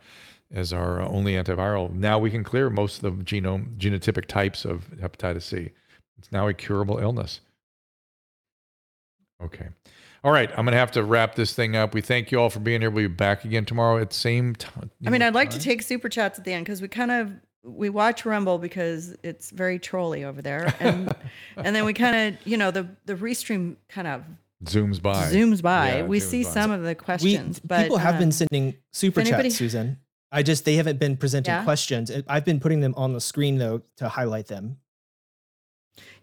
as our only antiviral. Now we can clear most of the genome genotypic types of hepatitis C. It's now a curable illness. Okay. All right, I'm going to have to wrap this thing up. We thank you all for being here. We'll be back again tomorrow at the same time. I mean, I'd like to take super chats at the end because we kind of we watch Rumble because it's very trolly over there, and and then we kind of you know the the restream kind of zooms by. zooms by. Yeah, we zooms see by. some of the we, questions, but people have been um, sending super if anybody- chats, Susan. I just they haven't been presenting Yeah? questions. I've been putting them on the screen though to highlight them.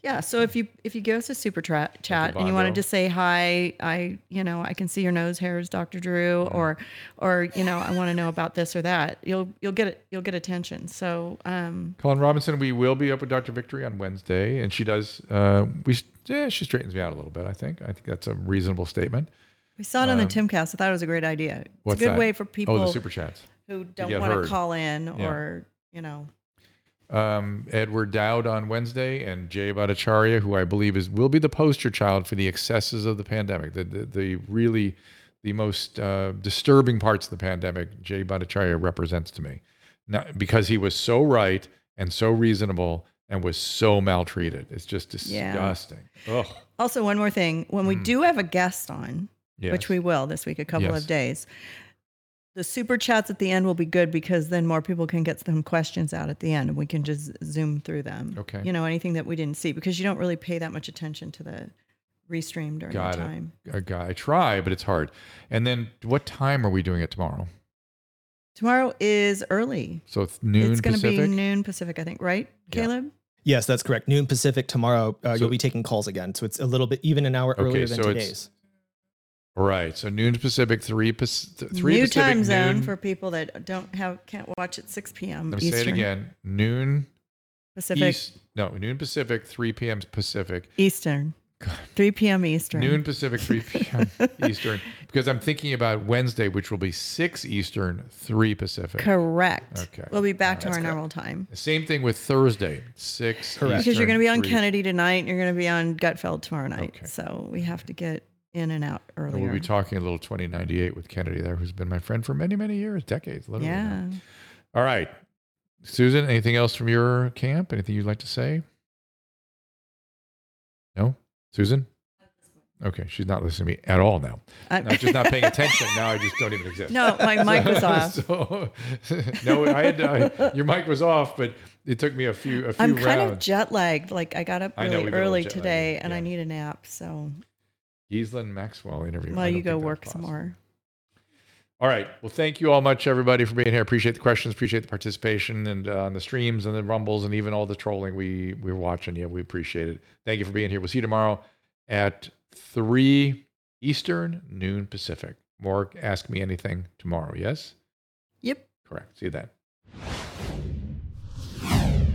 Yeah. So if you if you give us a super tra- chat and you wanted to say hi, I you know I can see your nose hairs, Dr. Drew, Mm-hmm. or or you know I want to know about this or that. You'll you'll get it. You'll get attention. So um Colin Robinson, we will be up with Dr. Victory on Wednesday, and she does. Uh, we yeah, she straightens me out a little bit. I think. I think that's a reasonable statement. we saw it on Um, the Timcast. I thought it was a great idea. It's what's a good that? way for people Oh, the super chats who don't want to call in Yeah. or you know um, Edward Dowd on Wednesday, and Jay Bhattacharya, who I believe is will be the poster child for the excesses of the pandemic, the the, the really the most uh, disturbing parts of the pandemic. Jay Bhattacharya represents to me, now, because he was so right and so reasonable and was so maltreated. It's just Yeah. disgusting. Ugh. Also, one more thing: when we do have a guest on, Mm. Yes. which we will this week, a couple Yes. of days, the super chats at the end will be good because then more people can get some questions out at the end, and we can just zoom through them. Okay. You know, anything that we didn't see because you don't really pay that much attention to the restream during Got the it. time. I, got, I try, but it's hard. And then, what time are we doing it tomorrow? Tomorrow is early. So it's noon it's going to be noon Pacific, I think. Right, Kaleb? Yes, that's correct. Noon Pacific tomorrow. Uh, So- you'll be taking calls again, so it's a little bit even an hour Okay, earlier than so it's today's. Right. So noon Pacific, three, Pac- three New Pacific, time zone noon- for people that don't have can't watch at 6 p.m. Let me Eastern say it again. Noon Pacific East, no, noon Pacific, 3 p.m. Pacific. Eastern. 3 p.m. Eastern. Noon Pacific, 3 p.m. Eastern. Because I'm thinking about Wednesday, which will be 6 Eastern, 3 Pacific. Correct. Okay. We'll be back to That's our correct. normal time. Same thing with Thursday, 6 correct? Because you're going to be on 3 Kennedy tonight and you're going to be on Gutfeld tomorrow night. So we have to get in and out And. We'll be talking a little 2098 with Kennedy there, who's been my friend for many, many years, decades, literally. now. yeah. All right. Susan, anything else from your camp? Anything you'd like to say? No? Susan? Okay, she's not listening to me at all now. Uh, I- Not just not paying attention. Now I just don't even exist. No, my mic was off. So, no, I had I, your mic was off, but it took me a few a few I'm rounds. kind of jet lagged. Like I got up really we've been a little early lagged, today and I need a nap. So, Ghislaine Maxwell interview. Well, you go work some more. All right. Well, thank you all much, everybody, for being here. Appreciate the questions, appreciate the participation, and uh, on the streams and the rumbles, and even all the trolling we we're watching. Yeah, we appreciate it. Thank you for being here. We'll see you tomorrow at three Eastern, noon Pacific. More Ask Me Anything tomorrow. Yes. Yep. Correct. See you then.